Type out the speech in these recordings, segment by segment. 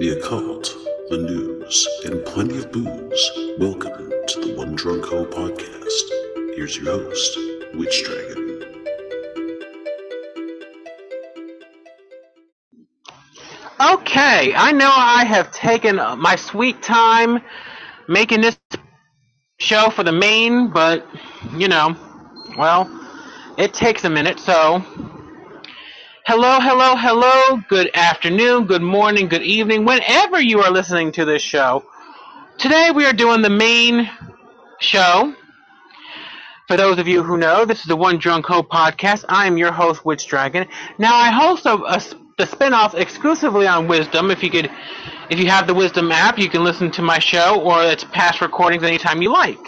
the occult, the news, and plenty of booze. Welcome to the One Drunk Ho podcast. Here's your host, Witch Dragon. Okay, I know I have taken uh, my sweet time making this show for the main, but you know, well, it takes a minute, so hello, hello, hello, good afternoon, good morning, good evening, whenever you are listening to this show. Today we are doing the main show. For those of you who know, this is the One Drunk Ho podcast. I am your host, Witch Dragon. Now, I host a, a the spinoff exclusively on Wisdom. If you could, if you have the Wisdom app, you can listen to my show or its past recordings anytime you like.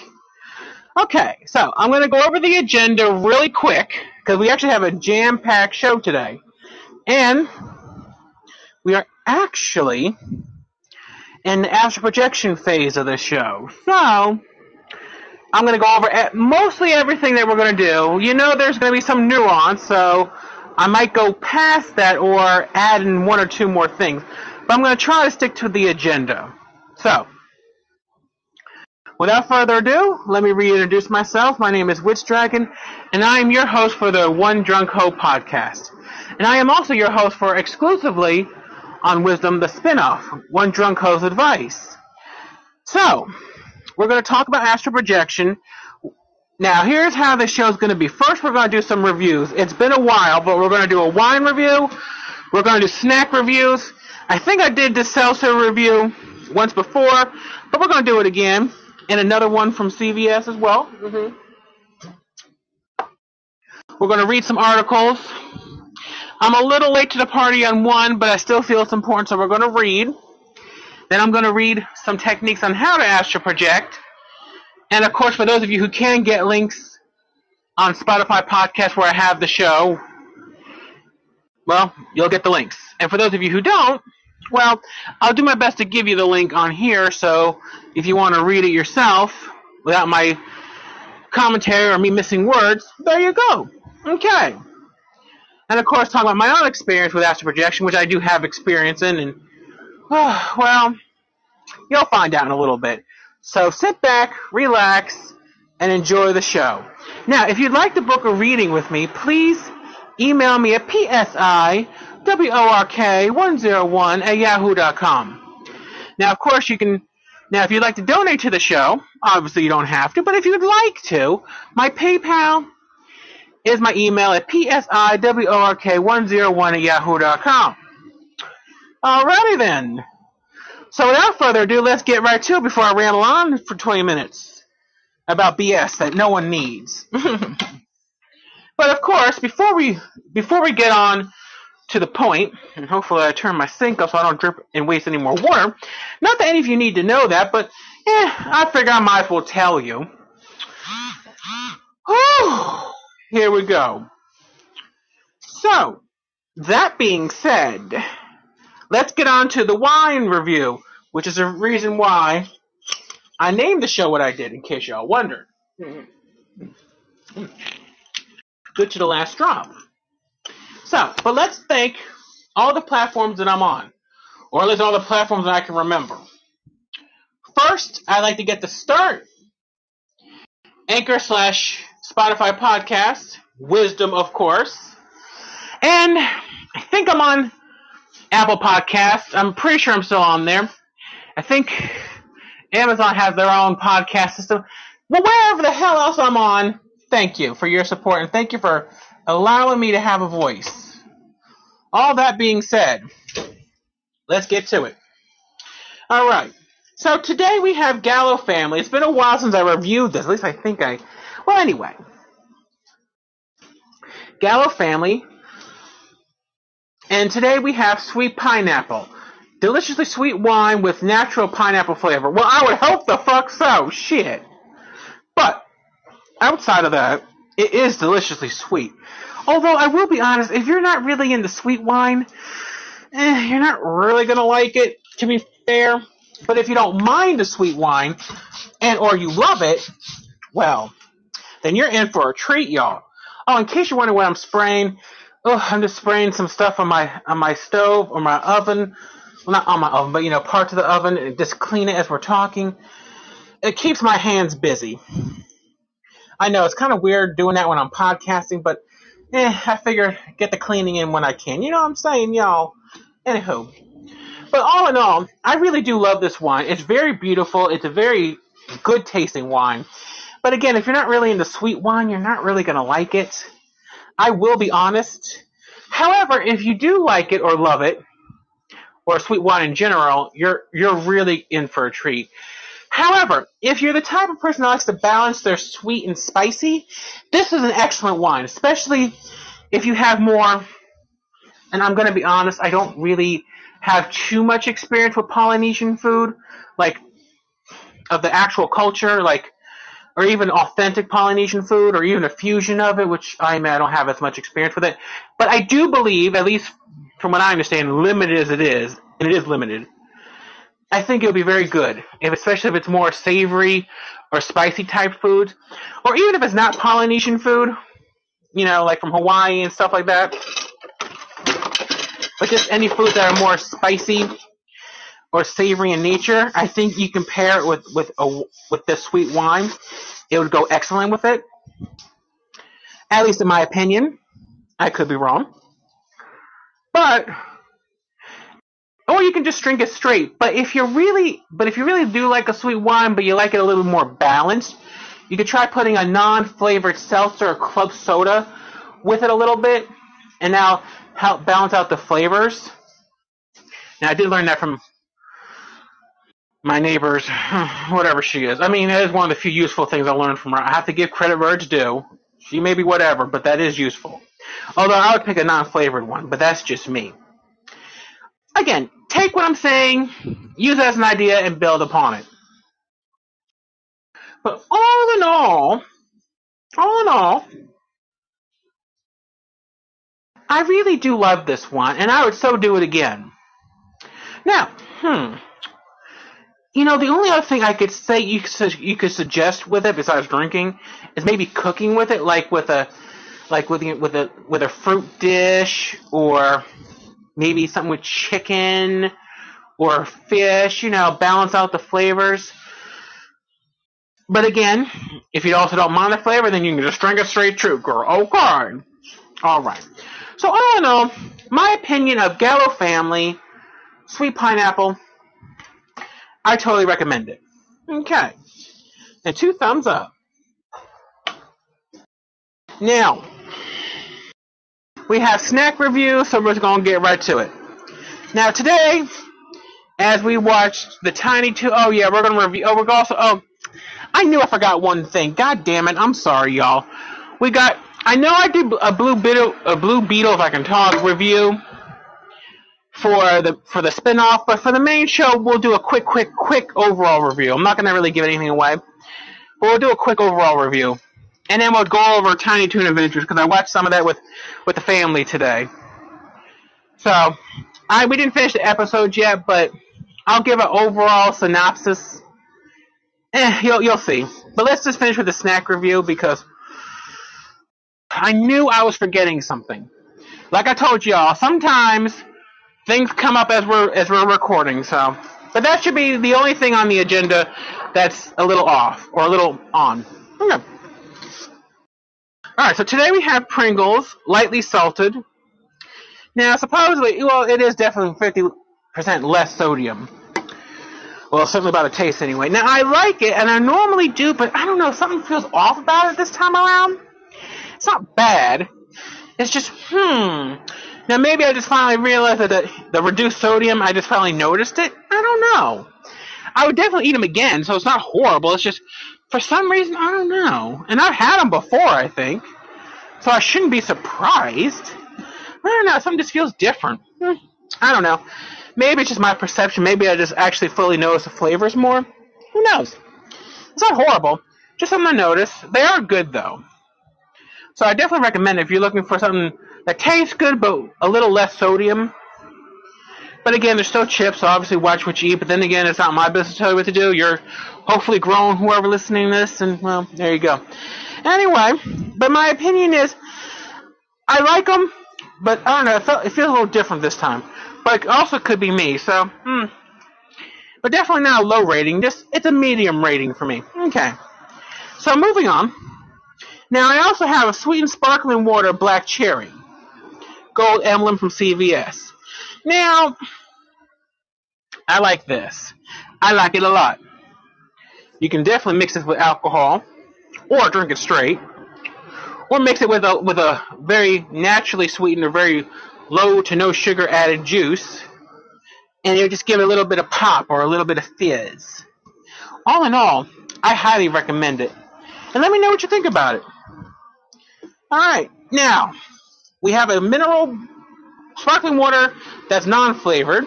Okay, so I'm going to go over the agenda really quick because we actually have a jam-packed show today, and we are actually in the astral projection phase of the show. So I'm going to go over mostly everything that we're going to do. You know, there's going to be some nuance, so I might go past that or add in one or two more things. But I'm going to try to stick to the agenda. So, without further ado, let me reintroduce myself. My name is Witch Dragon, and I am your host for the One Drunk Ho podcast. And I am also your host for exclusively on Wisdom, the spin-off, One Drunk Ho's Advice. So, we're going to talk about astral projection. Now, here's how the show's going to be. First, we're going to do some reviews. It's been a while, but we're going to do a wine review. We're going to do snack reviews. I think I did the seltzer review once before, but we're going to do it again. And another one from CVS as well. Mm-hmm. We're going to read some articles. I'm a little late to the party on one, but I still feel it's important, so we're going to read. Then I'm going to read some techniques on how to astral project. And of course, for those of you who can get links on Spotify podcast where I have the show, well, you'll get the links. And for those of you who don't, well, I'll do my best to give you the link on here. So if you want to read it yourself without my commentary or me missing words, there you go. Okay. And of course, talk about my own experience with astral projection, which I do have experience in, and oh, well, you'll find out in a little bit. So sit back, relax, and enjoy the show. Now, if you'd like to book a reading with me, please email me at psiwork101 at yahoo.com. Now, of course, you can. Now, if you'd like to donate to the show, obviously you don't have to, but if you'd like to, my PayPal is my email at psiwork101 at yahoo.com. Alrighty then. So without further ado, let's get right to it before I ramble on for 20 minutes about BS that no one needs. but of course, before we before we get on to the point, and hopefully I turn my sink off so I don't drip and waste any more water. Not that any of you need to know that, but eh, I figure I might as well tell you. Whew, here we go. So, that being said, let's get on to the wine review, which is the reason why I named the show what I did, in case y'all wondered. Good to the last drop. So, but let's thank all the platforms that I'm on, or at least all the platforms that I can remember. First, I'd like to get the start. Anchor slash Spotify podcast, Wisdom, of course. And I think I'm on Apple Podcasts. I'm pretty sure I'm still on there. I think Amazon has their own podcast system. But wherever the hell else I'm on, thank you for your support and thank you for allowing me to have a voice. All that being said, let's get to it. All right. So today we have Gallo Family. It's been a while since I reviewed this. At least I think I. Well, anyway. Gallo Family. And today we have sweet pineapple. Deliciously sweet wine with natural pineapple flavor. Well, I would hope the fuck so. Shit. But, outside of that, it is deliciously sweet. Although, I will be honest, if you're not really into sweet wine, eh, you're not really gonna like it, to be fair. But if you don't mind a sweet wine, and or you love it, well, then you're in for a treat, y'all. Oh, in case you're wondering what I'm spraying, oh, I'm just spraying some stuff on my on my stove or my oven well, not on my oven, but you know, parts of the oven, and just clean it as we're talking. It keeps my hands busy. I know it's kind of weird doing that when I'm podcasting, but eh, I figure get the cleaning in when I can. You know what I'm saying, y'all? Anywho. But all in all, I really do love this wine. It's very beautiful. It's a very good tasting wine. But again, if you're not really into sweet wine, you're not really going to like it. I will be honest. However, if you do like it or love it, or sweet wine in general, you're you're really in for a treat. However, if you're the type of person that likes to balance their sweet and spicy, this is an excellent wine, especially if you have more. And I'm going to be honest, I don't really have too much experience with Polynesian food, like of the actual culture, like or even authentic Polynesian food, or even a fusion of it, which I mean, I don't have as much experience with it. But I do believe, at least from what I understand, limited as it is, and it is limited, I think it'll be very good, if, especially if it's more savory or spicy type food, or even if it's not Polynesian food, you know, like from Hawaii and stuff like that. But just any foods that are more spicy or savory in nature, I think you can pair it with with a with this sweet wine. It would go excellent with it. At least in my opinion. I could be wrong. But or you can just drink it straight. But if you really but if you really do like a sweet wine but you like it a little more balanced, you could try putting a non-flavored seltzer or club soda with it a little bit and now help balance out the flavors. Now I did learn that from my neighbors, whatever she is. I mean, that is one of the few useful things I learned from her. I have to give credit where it's due. She may be whatever, but that is useful. Although I would pick a non-flavored one, but that's just me. Again, take what I'm saying, use it as an idea, and build upon it. But all in all, all in all, I really do love this one, and I would so do it again. Now, hmm. You know, the only other thing I could say you could, you could suggest with it besides drinking is maybe cooking with it, like with a like with with a with a fruit dish or maybe something with chicken or fish. You know, balance out the flavors. But again, if you also don't mind the flavor, then you can just drink it straight through, girl. Okay. All right. So all in all, my opinion of Gallo Family, Sweet Pineapple, I totally recommend it. Okay. And two thumbs up. Now, we have snack review, so we're going to get right to it. Now, today, as we watched the Tiny Toon, oh yeah, we're going to review, oh, we're also, oh, I knew I forgot one thing. God damn it, I'm sorry, y'all. We got, I know I did a Blue Beetle, a Blue Beetle, if I can talk, review for the for the spin-off, but for the main show, we'll do a quick, quick, quick overall review. I'm not to really give anything away, but we'll do a quick overall review, and then we'll go over Tiny Toon Adventures because I watched some of that with with the family today. So, I we didn't finish the episodes yet, but I'll give an overall synopsis. Eh, you'll you'll see. But let's just finish with the snack review because I knew I was forgetting something. Like I told y'all, sometimes things come up as we're as we're recording. So, but that should be the only thing on the agenda that's a little off or a little on. Okay. All right. So today we have Pringles, lightly salted. Now, supposedly, well, it is definitely fifty percent less sodium. Well, certainly about the taste anyway. Now, I like it, and I normally do, but I don't know, something feels off about it this time around. It's not bad. It's just, hmm. Now maybe I just finally realized that the, the reduced sodium, I just finally noticed it. I don't know. I would definitely eat them again, so it's not horrible. It's just, for some reason, I don't know. And I've had them before, I think. So I shouldn't be surprised. I don't know, something just feels different. Hmm, I don't know. Maybe it's just my perception. Maybe I just actually fully notice the flavors more. Who knows? It's not horrible. Just something to notice. They are good, though. So I definitely recommend if you're looking for something that tastes good, but a little less sodium. But again, they're still chips, so obviously watch what you eat. But then again, it's not my business to tell you what to do. You're hopefully grown, whoever listening to this, and well, there you go. Anyway, but my opinion is, I like them, but I don't know. It, felt, it feels a little different this time. but also could be me. So, hmm. But definitely not a low rating. Just it's a medium rating for me. Okay. So moving on. Now I also have a sweetened sparkling water black cherry, gold emblem from CVS. Now I like this. I like it a lot. You can definitely mix it with alcohol, or drink it straight, or mix it with a with a very naturally sweetened or very low to no sugar added juice, and it'll just give it a little bit of pop or a little bit of fizz. All in all, I highly recommend it. And let me know what you think about it. Alright, now, we have a mineral sparkling water that's non flavored.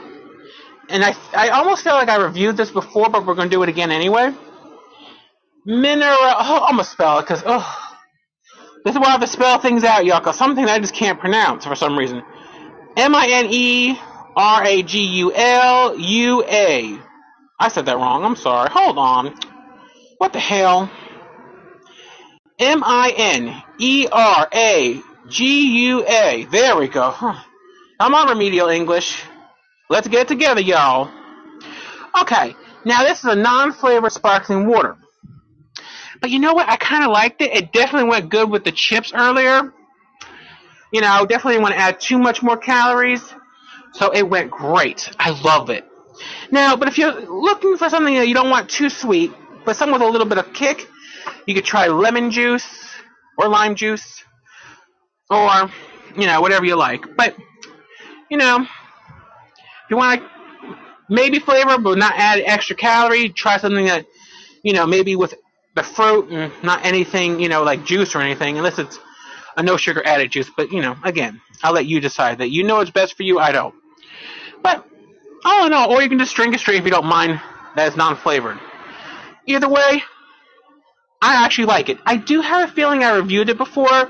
And I, I almost feel like I reviewed this before, but we're going to do it again anyway. Mineral. Oh, I'm going to spell it because, oh. This is why I have to spell things out, y'all, because something I just can't pronounce for some reason. M I N E R A G U L U A. I said that wrong. I'm sorry. Hold on. What the hell? M I N E R A G U A. There we go. I'm on remedial English. Let's get it together, y'all. Okay, now this is a non-flavored sparkling water. But you know what? I kind of liked it. It definitely went good with the chips earlier. You know, definitely want to add too much more calories. So it went great. I love it. Now, but if you're looking for something that you don't want too sweet, but something with a little bit of kick, you could try lemon juice or lime juice or, you know, whatever you like. But, you know, if you want to maybe flavor but not add extra calorie, try something that, you know, maybe with the fruit and not anything, you know, like juice or anything, unless it's a no sugar added juice. But, you know, again, I'll let you decide that. You know what's best for you, I don't. But, in all, or you can just drink it straight if you don't mind that it's non flavored. Either way, I actually like it. I do have a feeling I reviewed it before,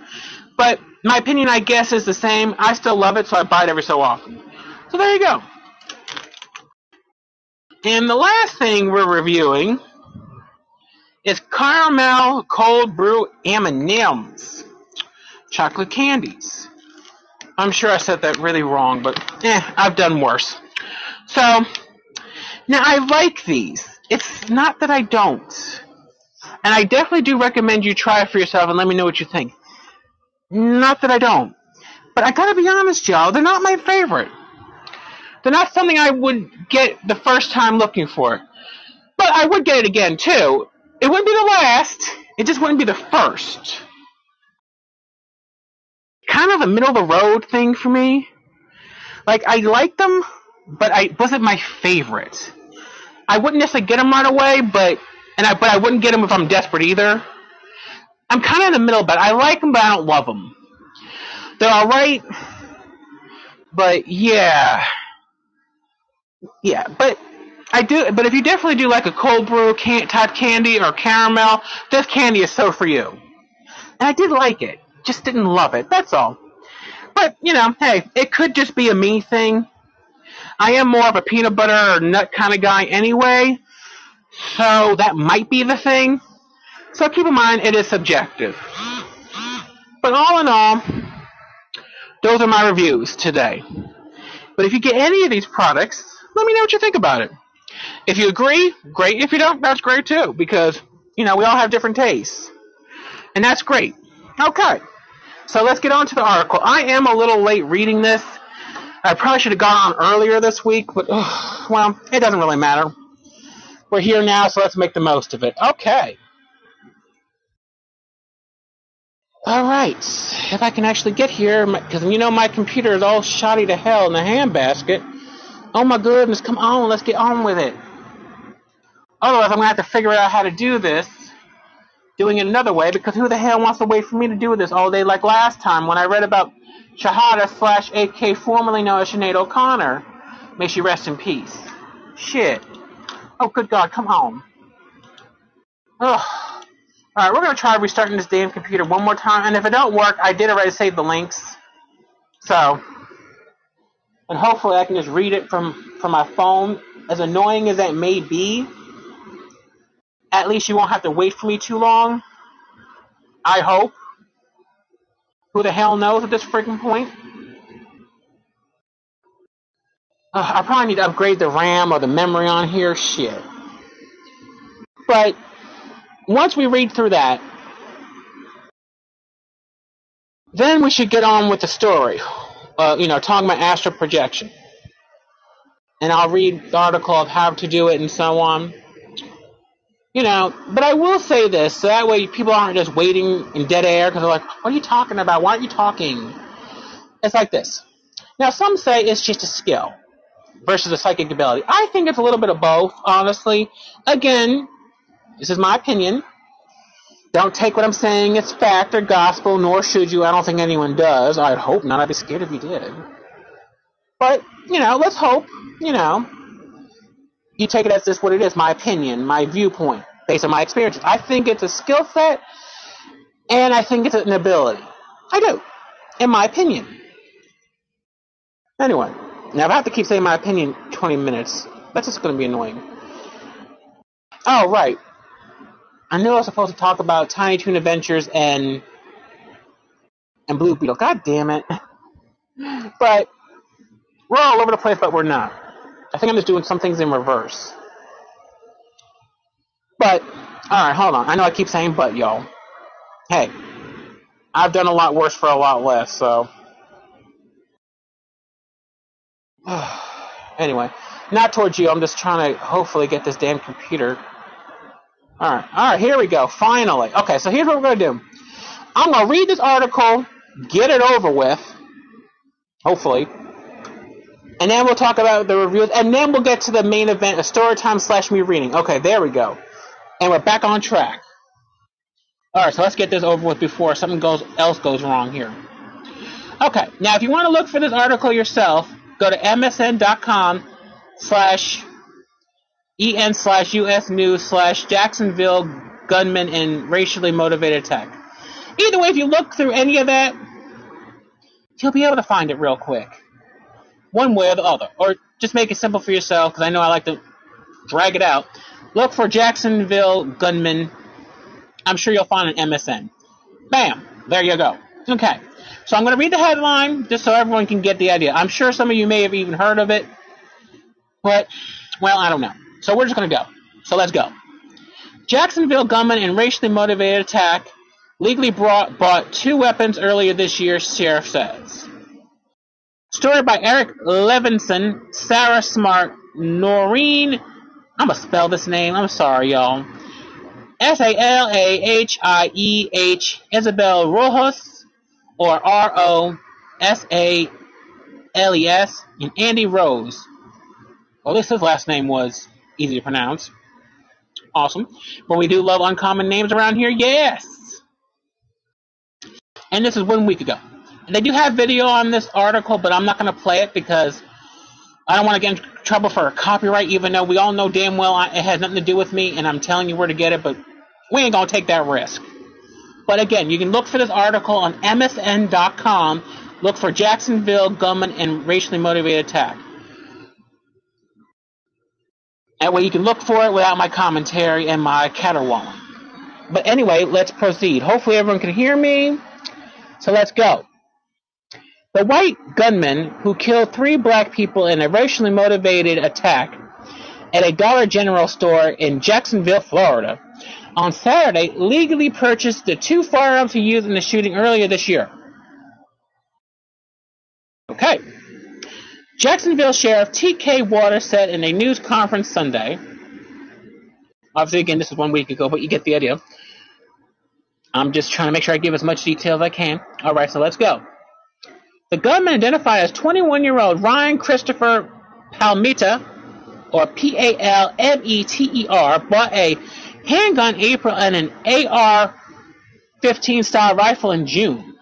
but my opinion, I guess, is the same. I still love it, so I buy it every so often. So there you go. And the last thing we're reviewing is caramel cold brew M&Ms, chocolate candies. I'm sure I said that really wrong, but eh, I've done worse. So now I like these. It's not that I don't. And I definitely do recommend you try it for yourself and let me know what you think. Not that I don't. But I gotta be honest, y'all, they're not my favorite. They're not something I would get the first time looking for. But I would get it again, too. It wouldn't be the last, it just wouldn't be the first. Kind of a middle of the road thing for me. Like, I like them, but I wasn't my favorite. I wouldn't necessarily get them right away, but and I but I wouldn't get them if I'm desperate either. I'm kind of in the middle, but I like them, but I don't love them. They're all right, but yeah, yeah, but I do. But if you definitely do like a cold brew can- type candy or caramel, this candy is so for you. And I did like it, just didn't love it. That's all. But you know, hey, it could just be a me thing. I am more of a peanut butter or nut kind of guy anyway, so that might be the thing. So keep in mind, it is subjective. But all in all, those are my reviews today. But if you get any of these products, let me know what you think about it. If you agree, great. If you don't, that's great too, because, you know, we all have different tastes. And that's great. Okay. So let's get on to the article. I am a little late reading this. I probably should have gone on earlier this week, but, ugh, well, it doesn't really matter. We're here now, so let's make the most of it. Okay. Alright, if I can actually get here, because you know my computer is all shoddy to hell in the handbasket. Oh my goodness, come on, let's get on with it. Otherwise, I'm to have to figure out how to do this, doing it another way, because who the hell wants to wait for me to do this all day like last time when I read about Shahada slash AK, formerly known as Sinead O'Connor. May she rest in peace. Shit. Oh, good God, come on. Ugh. Alright, we're going to try restarting this damn computer one more time, and if it don't work, I did already save the links. So, and hopefully I can just read it from, from my phone. As annoying as that may be, at least you won't have to wait for me too long. I hope. Who the hell knows at this freaking point? Uh, I probably need to upgrade the RAM or the memory on here. Shit. But once we read through that, then we should get on with the story. Uh, you know, talking about astral projection. And I'll read the article of how to do it and so on. You know, but I will say this, so that way people aren't just waiting in dead air because they're like, what are you talking about? Why aren't you talking? It's like this. Now, some say it's just a skill versus a psychic ability. I think it's a little bit of both, honestly. Again, this is my opinion. Don't take what I'm saying as fact or gospel, nor should you. I don't think anyone does. I'd hope not. I'd be scared if you did. But, you know, let's hope, you know, you take it as just what it is, my opinion, my viewpoint, based on my experiences. I think it's a skill set, and I think it's an ability. I do, in my opinion. Anyway, now if I have to keep saying my opinion 20 minutes, that's just going to be annoying. Oh, right. I knew I was supposed to talk about Tiny Toon Adventures and and Blue Beetle. God damn it. But we're all over the place, but we're not. I think I'm just doing some things in reverse. But, alright, hold on. I know I keep saying but, y'all. Hey, I've done a lot worse for a lot less, so. anyway, not towards you. I'm just trying to hopefully get this damn computer. Alright, alright, here we go. Finally. Okay, so here's what we're going to do. I'm going to read this article, get it over with, hopefully, and then we'll talk about the reviews, and then we'll get to the main event, a story time slash me reading. Okay, there we go. And we're back on track. Alright, so let's get this over with before something goes else goes wrong here. Okay, now if you want to look for this article yourself, go to msn.com slash en slash us news slash Jacksonville gunman and racially motivated attack. Either way, if you look through any of that, you'll be able to find it real quick one way or the other. Or just make it simple for yourself, because I know I like to drag it out. Look for Jacksonville gunman. I'm sure you'll find an MSN. Bam! There you go. Okay. So I'm going to read the headline just so everyone can get the idea. I'm sure some of you may have even heard of it, but, well, I don't know. So we're just going to go. So let's go. Jacksonville gunman in racially motivated attack legally brought, bought two weapons earlier this year, sheriff says. Story by Eric Levenson, Sara Smart, Noreen. I'm gonna spell this name. I'm sorry, y'all. S A L A H I E H Isabel Rojas, or R O S A L E S, and Andy Rose. Well, at least his last name was easy to pronounce. Awesome. But we do love uncommon names around here, yes. And this is one week ago. They do have video on this article, but I'm not going to play it because I don't want to get in trouble for a copyright, even though we all know damn well it has nothing to do with me, and I'm telling you where to get it, but we ain't going to take that risk. But again, you can look for this article on MSN.com. Look for Jacksonville gunman and racially motivated attack. That way you can look for it without my commentary and my caterwauling. But anyway, let's proceed. Hopefully everyone can hear me. So let's go. The white gunman who killed three black people in a racially motivated attack at a Dollar General store in Jacksonville, Florida, on Saturday legally purchased the two firearms he used in the shooting earlier this year. Okay. Jacksonville Sheriff T.K. Waters said in a news conference Sunday, obviously, again, this is one week ago, but you get the idea. I'm just trying to make sure I give as much detail as I can. All right, so let's go. The gunman identified as 21-year-old Ryan Christopher Palmeta, or P-A-L-M-E-T-E-R, bought a handgun April and an AR-15 style rifle in June.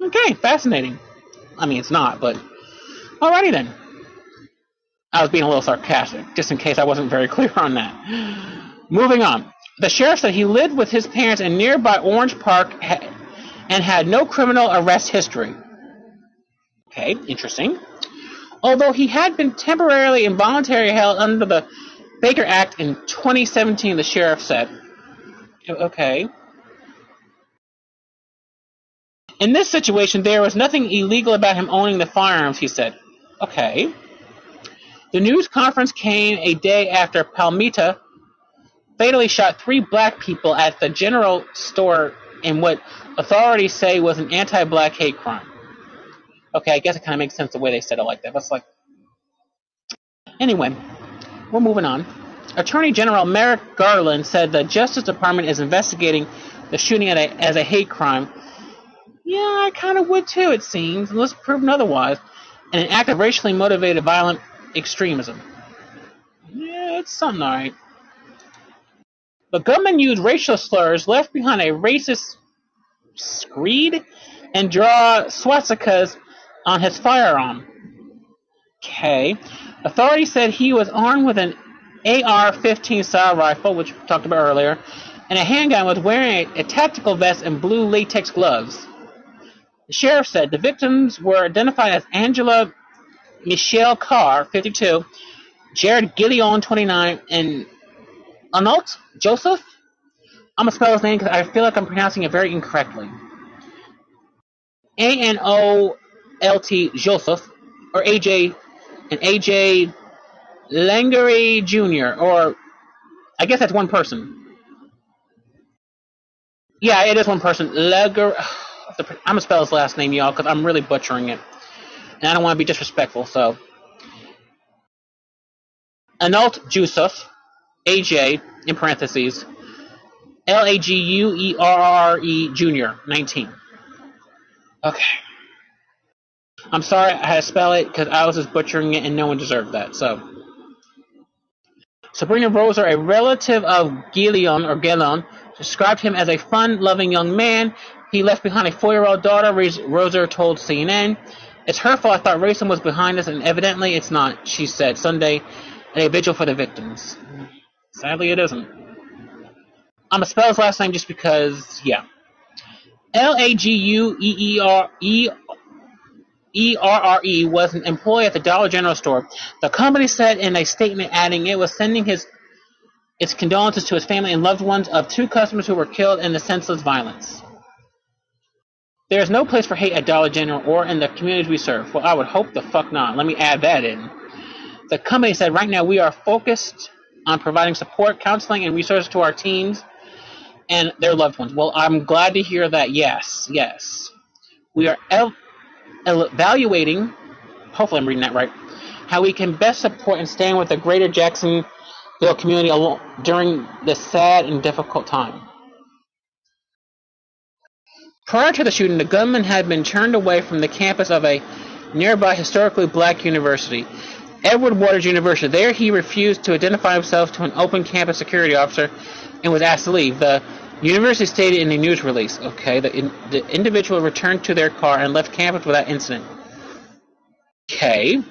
Okay, fascinating. I mean, it's not, but alrighty then. I was being a little sarcastic, just in case I wasn't very clear on that. Moving on. The sheriff said he lived with his parents in nearby Orange Park and had no criminal arrest history. Okay, interesting. Although he had been temporarily involuntarily held under the Baker Act in 2017, the sheriff said. Okay. In this situation, there was nothing illegal about him owning the firearms, he said. Okay. The news conference came a day after Palmita fatally shot three black people at the general store in what authorities say was an anti-black hate crime. Okay, I guess it kind of makes sense the way they said it like that. It's like, anyway, we're moving on. Attorney General Merrick Garland said the Justice Department is investigating the shooting as a hate crime. Yeah, I kind of would too, it seems, unless proven otherwise, and an act of racially motivated violent extremism. Yeah, it's something alright. The gunman used racial slurs, left behind a racist screed, and draw swastikas on his firearm. Okay. Authorities said he was armed with an AR-15 style rifle, which we talked about earlier, and a handgun was wearing a, a tactical vest and blue latex gloves. The sheriff said the victims were identified as Angela Michelle Carr, 52, Jared Gillion, 29, and Anolt Joseph. I'm gonna spell his name because I feel like I'm pronouncing it very incorrectly. A N O L T Joseph, or AJ, and AJ Langery Jr., or I guess that's one person. Yeah, it is one person. Lager. I'm gonna spell his last name, y'all, because I'm really butchering it, and I don't want to be disrespectful. So, Anolt Joseph, AJ in parentheses, L A G U E R R E Jr. 19. Okay. I'm sorry I had to spell it because I was just butchering it and no one deserved that. So, Sabrina Roser, a relative of Gillion or Gellon, described him as a fun-loving young man. He left behind a four-year-old daughter. Roser told CNN, "It's her fault. I thought racism was behind us, and evidently it's not." She said Sunday at a vigil for the victims. Sadly, it isn't. I'm gonna spell his last name just because, yeah. L A G U E E R E ERRE was an employee at the Dollar General store. The company said in a statement, adding it was sending his its condolences to his family and loved ones of two customers who were killed in the senseless violence. There is no place for hate at Dollar General or in the communities we serve. Well, I would hope the fuck not. Let me add that in. The company said right now we are focused on providing support, counseling, and resources to our teens and their loved ones. Well, I'm glad to hear that. Yes, yes. We are el- evaluating, hopefully I'm reading that right, how we can best support and stand with the greater Jacksonville community during this sad and difficult time. Prior to the shooting, the gunman had been turned away from the campus of a nearby historically black university, Edward Waters University. There, he refused to identify himself to an open campus security officer and was asked to leave. The University stated in a news release, okay, that in, the individual returned to their car and left campus without incident. Okay.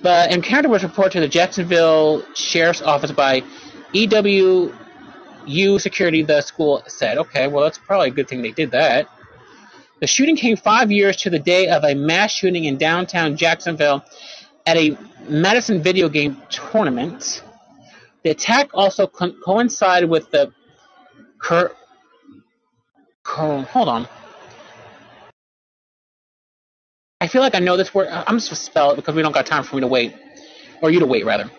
The encounter was reported to the Jacksonville Sheriff's Office by EWU Security, the school said. Okay, well, that's probably a good thing they did that. The shooting came five years to the day of a mass shooting in downtown Jacksonville at a Madden video game tournament. The attack also co- coincided with the Cur- Cur- hold on. I feel like I know this word. I'm just gonna spell it because we don't got time for me to wait, or you to wait rather.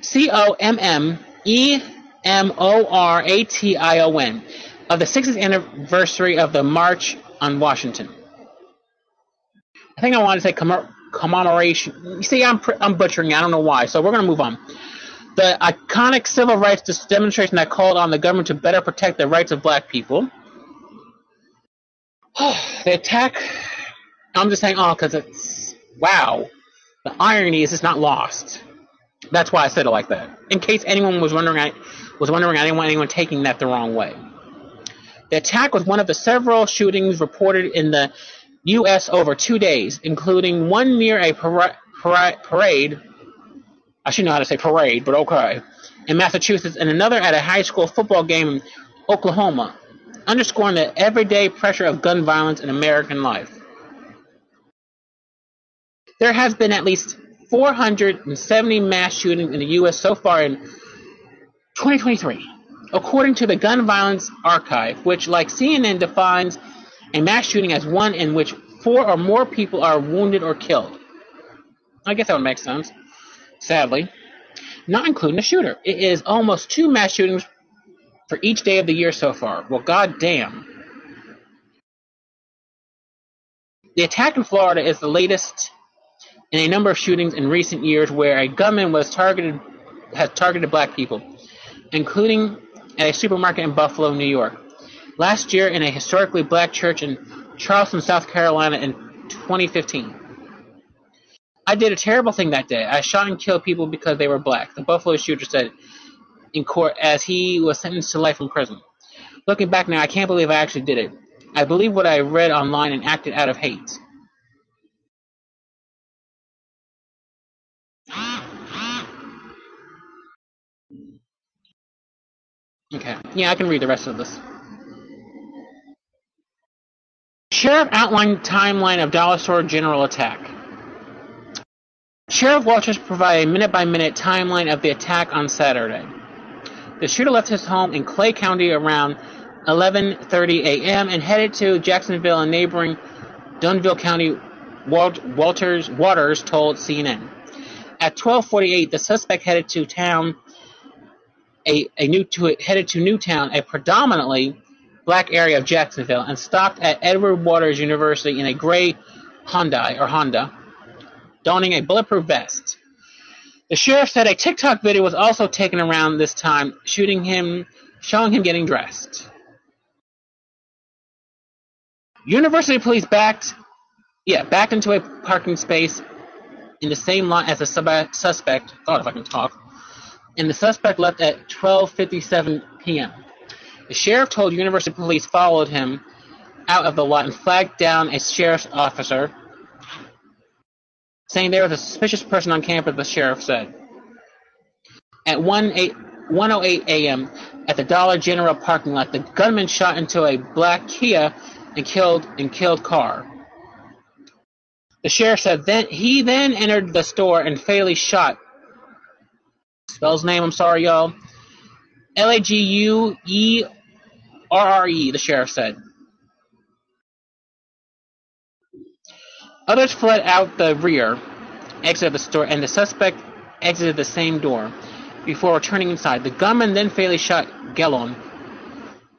C O M M E M O R A T I O N of the 60th anniversary of the March on Washington. I think I want to say commemoration. You see, I'm I'm butchering. I don't know why. So we're gonna move on. The iconic civil rights demonstration that called on the government to better protect the rights of black people. the attack. I'm just saying, oh, because it's wow. The irony is it's not lost. That's why I said it like that. In case anyone was wondering, I was wondering, I didn't want anyone taking that the wrong way. The attack was one of the several shootings reported in the U.S. over two days, including one near a para- para- parade I should know how to say parade, but okay. In Massachusetts, and another at a high school football game in Oklahoma, underscoring the everyday pressure of gun violence in American life. There has been at least 470 mass shootings in the U.S. so far in 2023, according to the Gun Violence Archive, which, like CNN, defines a mass shooting as one in which four or more people are wounded or killed. I guess that would make sense. sadly, not including the shooter. It is almost two mass shootings for each day of the year so far. Well, goddamn. The attack in Florida is the latest in a number of shootings in recent years where a gunman was targeted has targeted black people, including at a supermarket in Buffalo, New York. Last year in a historically black church in Charleston, South Carolina in 2015. I did a terrible thing that day. I shot and killed people because they were black, the Buffalo shooter said in court as he was sentenced to life in prison. Looking back now, I can't believe I actually did it. I believe what I read online and acted out of hate. Okay. Yeah, I can read the rest of this. Sheriff outlined timeline of Dollar Store General attack. Sheriff Walters provided a minute-by-minute timeline of the attack on Saturday. The shooter left his home in Clay County around 11:30 a.m. and headed to Jacksonville and neighboring Duval County. Walters Waters told CNN. At 12:48, the suspect headed to town a, a new to headed to Newtown, a predominantly black area of Jacksonville, and stopped at Edward Waters University in a gray Hyundai or Honda, donning a bulletproof vest. The sheriff said a TikTok video was also taken around this time, shooting him, showing him getting dressed. University police backed, yeah, backed into a parking space in the same lot as the suspect. God, if I can talk and the suspect left at 12:57 p.m. The sheriff told University police followed him out of the lot and flagged down a sheriff's officer, saying there was a suspicious person on campus. The sheriff said. At 1:08 a.m. at the Dollar General parking lot, the gunman shot into a black Kia and killed and killed Carr. The sheriff said then he then entered the store and fatally shot Spell his name, I'm sorry, y'all. L A G U E R R E, the sheriff said. Others fled out the rear exit of the store, and the suspect exited the same door before returning inside. The gunman then fatally shot Gellon,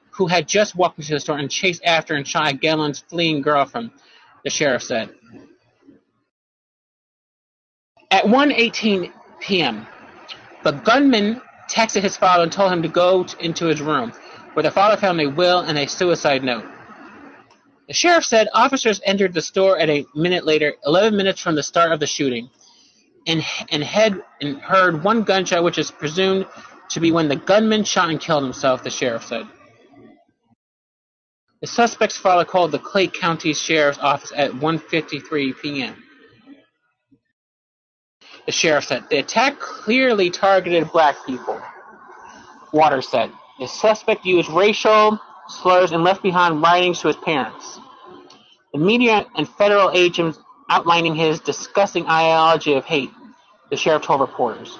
who had just walked into the store, and chased after and shot Gellon's fleeing girlfriend, the sheriff said. At 1:18 p.m., the gunman texted his father and told him to go into his room, where the father found a will and a suicide note. The sheriff said officers entered the store at a minute later, 11 minutes from the start of the shooting, and, and, had, and heard one gunshot, which is presumed to be when the gunman shot and killed himself, the sheriff said. The suspect's father called the Clay County Sheriff's Office at 1.53 p.m. The sheriff said. The attack clearly targeted black people, Waters said. The suspect used racial slurs and left behind writings to his parents. The media and federal agents outlining his disgusting ideology of hate, the sheriff told reporters.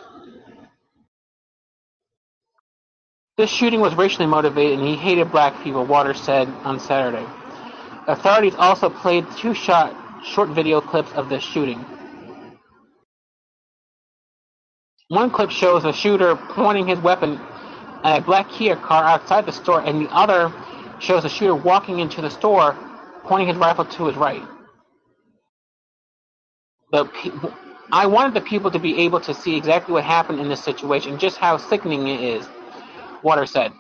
This shooting was racially motivated and he hated black people, Waters said on Saturday. Authorities also played two short video clips of the shooting. One clip shows a shooter pointing his weapon at a black Kia car outside the store, and the other shows a shooter walking into the store, pointing his rifle to his right. The I wanted the people to be able to see exactly what happened in this situation, just how sickening it is, Waters said.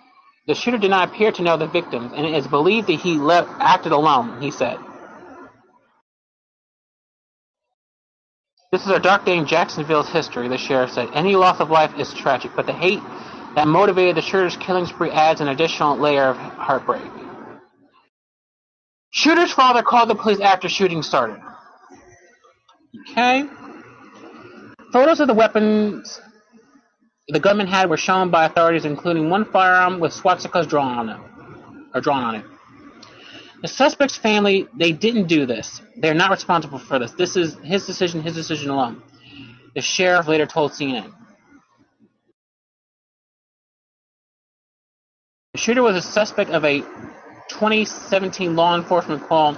The shooter did not appear to know the victims, and it is believed that he left, acted alone, he said. This is a dark day in Jacksonville's history, the sheriff said. Any loss of life is tragic, but the hate that motivated the shooter's killing spree adds an additional layer of heartbreak. Shooter's father called the police after shooting started. Okay. Photos of the weapons the gunman had were shown by authorities, including one firearm with swastikas drawn on it, or drawn on it. The suspect's family, they didn't do this. They're not responsible for this. This is his decision, his decision alone. The sheriff later told CNN. The shooter was a suspect of a 2017 law enforcement call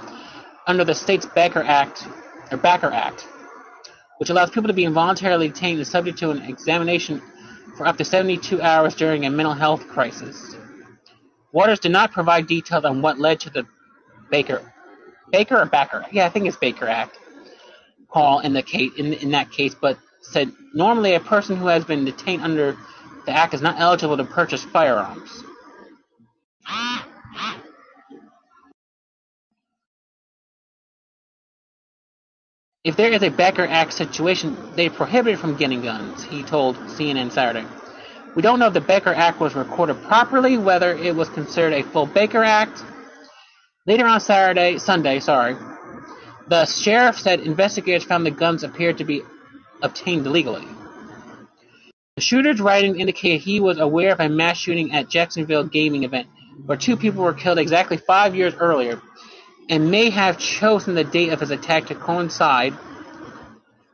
under the state's Baker Act, or Backer Act. which allows people to be involuntarily detained and subject to an examination for up to 72 hours during a mental health crisis. Waters did not provide details on what led to the Baker, Baker or Backer, yeah, I think it's Baker Act call in the case in, in that case, but said normally a person who has been detained under the act is not eligible to purchase firearms. If there is a Baker Act situation, they prohibited from getting guns, he told CNN Saturday. We don't know if the Baker Act was recorded properly, whether it was considered a full Baker Act. Later on Saturday, Sunday, sorry, the sheriff said investigators found the guns appeared to be obtained illegally. The shooter's writings indicated he was aware of a mass shooting at Jacksonville gaming event, where two people were killed exactly five years earlier, and may have chosen the date of his attack to coincide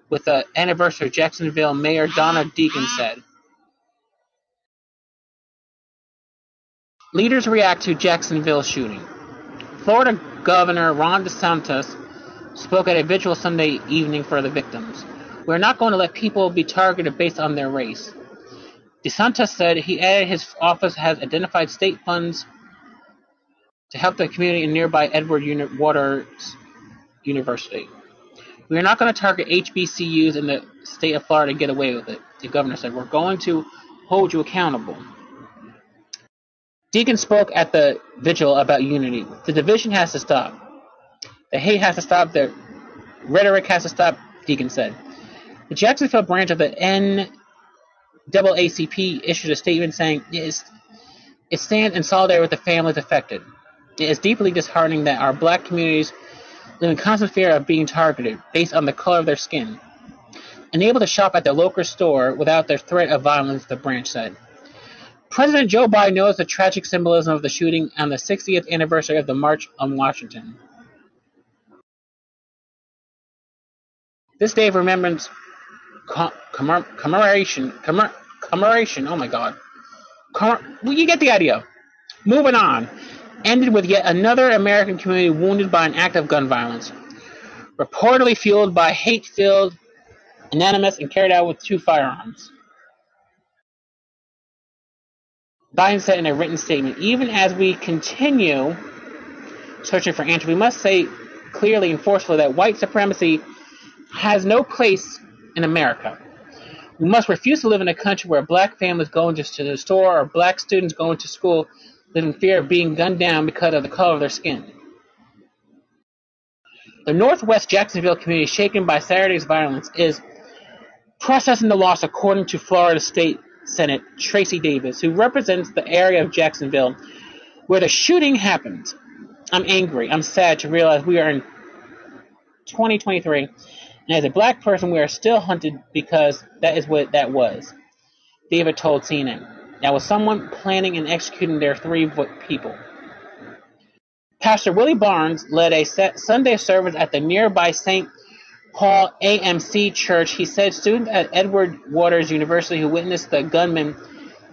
with the anniversary, Jacksonville Mayor Donna Deegan said. Leaders react to Jacksonville shooting. Florida Governor Ron DeSantis spoke at a vigil Sunday evening for the victims. We're not going to let people be targeted based on their race. DeSantis said he added his office has identified state funds to help the community in nearby Edward Waters University. We are not going to target HBCUs in the state of Florida and get away with it, the governor said. We're going to hold you accountable. Deegan spoke at the vigil about unity. The division has to stop. The hate has to stop. The rhetoric has to stop, Deegan said. The Jacksonville branch of the NAACP issued a statement saying it, is, it stands in solidarity with the families affected. It is deeply disheartening that our black communities live in constant fear of being targeted based on the color of their skin. Unable to shop at their local store without the threat of violence, the branch said. President Joe Biden knows the tragic symbolism of the shooting on the 60th anniversary of the March on Washington. This day of remembrance, commemoration, commemoration, oh my god. well, you get the idea. Moving on ended with yet another American community wounded by an act of gun violence, reportedly fueled by hate filled, anonymous, and carried out with two firearms. Biden said in a written statement Even as we continue searching for answers, we must say clearly and forcefully that white supremacy has no place in America. We must refuse to live in a country where black families going to the store or black students going to school live in fear of being gunned down because of the color of their skin. The Northwest Jacksonville community, shaken by Saturday's violence, is processing the loss, according to Florida State Senate Tracy Davis, who represents the area of Jacksonville where the shooting happened. I'm angry. I'm sad to realize we are in 2023, and as a black person, we are still hunted because that is what that was. David told CNN. That was someone planning and executing their three people. Pastor Willie Barnes led a Sunday service at the nearby St. Paul AME Church. He said students at Edward Waters University who witnessed the gunman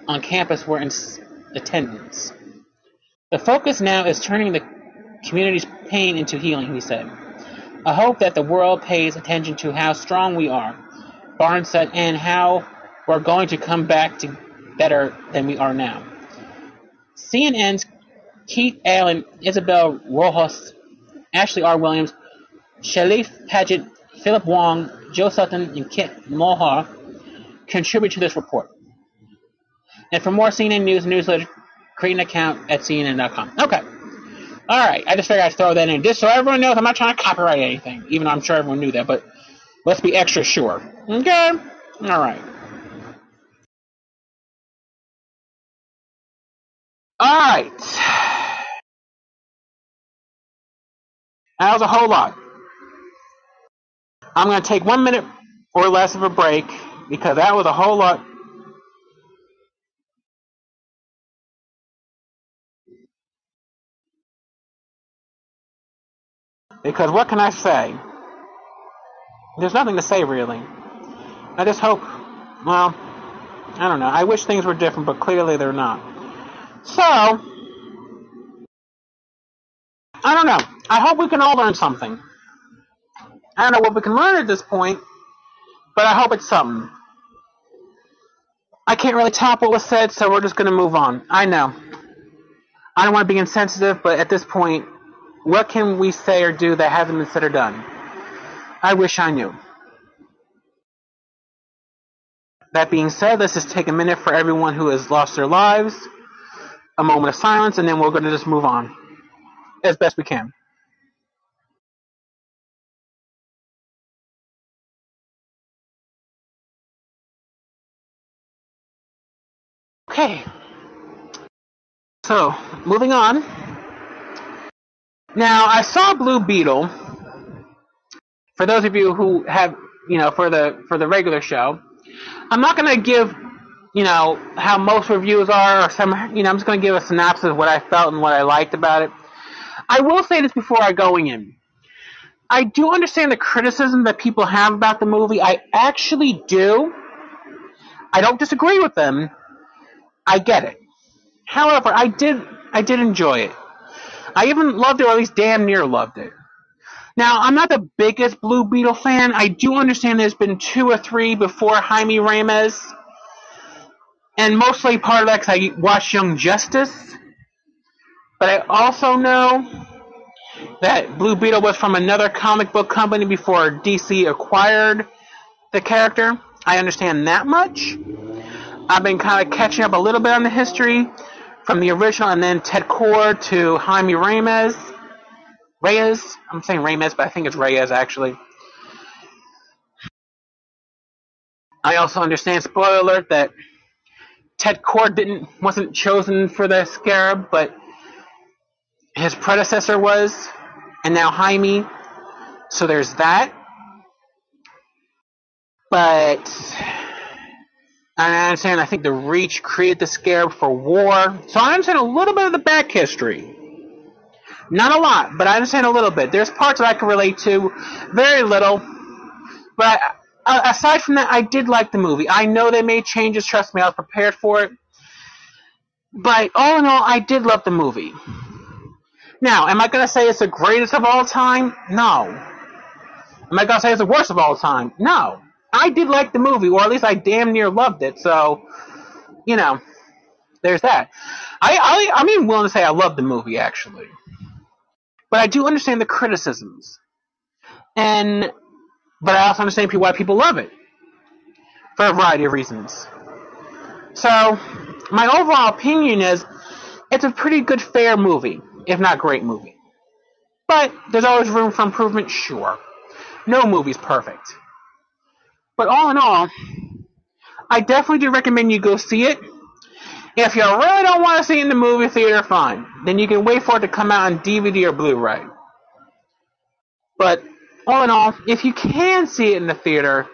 on campus were in attendance. The focus now is turning the community's pain into healing, he said. I hope that the world pays attention to how strong we are, Barnes said, and how we're going to come back to better than we are now. CNN's Keith Allen, Isabel Rojas, Ashley R. Williams, Sharif Paget, Philip Wong, Joe Sutton, and Kit Mulhall contribute to this report. And for more CNN news and newsletter, create an account at CNN.com. Okay. Alright, I just figured I'd throw that in just so everyone knows I'm not trying to copyright anything, even though I'm sure everyone knew that, but let's be extra sure. Okay? Alright. Alright. That was a whole lot. I'm going to take one minute or less of a break because that was a whole lot. Because what can I say? There's nothing to say really. I just hope, well, I don't know. I wish things were different, but clearly they're not. So, I don't know. I hope we can all learn something. I don't know what we can learn at this point, but I hope it's something. I can't really top what was said, so we're just gonna move on. I know. I don't want to be insensitive, but at this point, what can we say or do that hasn't been said or done? I wish I knew. That being said, let's just take a minute for everyone who has lost their lives, a moment of silence, and then we're going to just move on as best we can. Okay. So, moving on. Now, I saw Blue Beetle. For those of you who have, you know, for the for the regular show, I'm not going to give, you know, how most reviews are, or some, you know, I'm just going to give a synopsis of what I felt and what I liked about it. I will say this before I going in. I do understand the criticism that people have about the movie. I actually do. I don't disagree with them. I get it. However, I did I did enjoy it. I even loved it, or at least damn near loved it. Now, I'm not the biggest Blue Beetle fan. I do understand there's been two or three before Jaime Reyes. And mostly part of that because I watched Young Justice. But I also know that Blue Beetle was from another comic book company before DC acquired the character. I understand that much. I've been kind of catching up a little bit on the history from the original and then Ted Kord to Jaime Reyes. Reyes. I'm saying Reyes, but I think it's Reyes actually. I also understand, spoiler alert, that Ted Kord didn't wasn't chosen for the Scarab, but his predecessor was, and now Jaime. So there's that. But I understand. I think the Reach created the Scarab for war. So I understand a little bit of the back history. Not a lot, but I understand a little bit. There's parts that I can relate to, very little. But aside from that, I did like the movie. I know they made changes. Trust me, I was prepared for it. But all in all, I did love the movie. Now, am I going to say it's the greatest of all time? No. Am I going to say it's the worst of all time? No. I did like the movie, or at least I damn near loved it. So, you know, there's that. I, I I'm even willing to say I love the movie actually. But I do understand the criticisms. And, but I also understand why people love it. For a variety of reasons. So, my overall opinion is, it's a pretty good, fair movie, if not great movie. But, there's always room for improvement, sure. No movie's perfect. But all in all, I definitely do recommend you go see it. If you really don't want to see it in the movie theater, fine. Then you can wait for it to come out on DVD or Blu-ray. But all in all, if you can see it in the theater,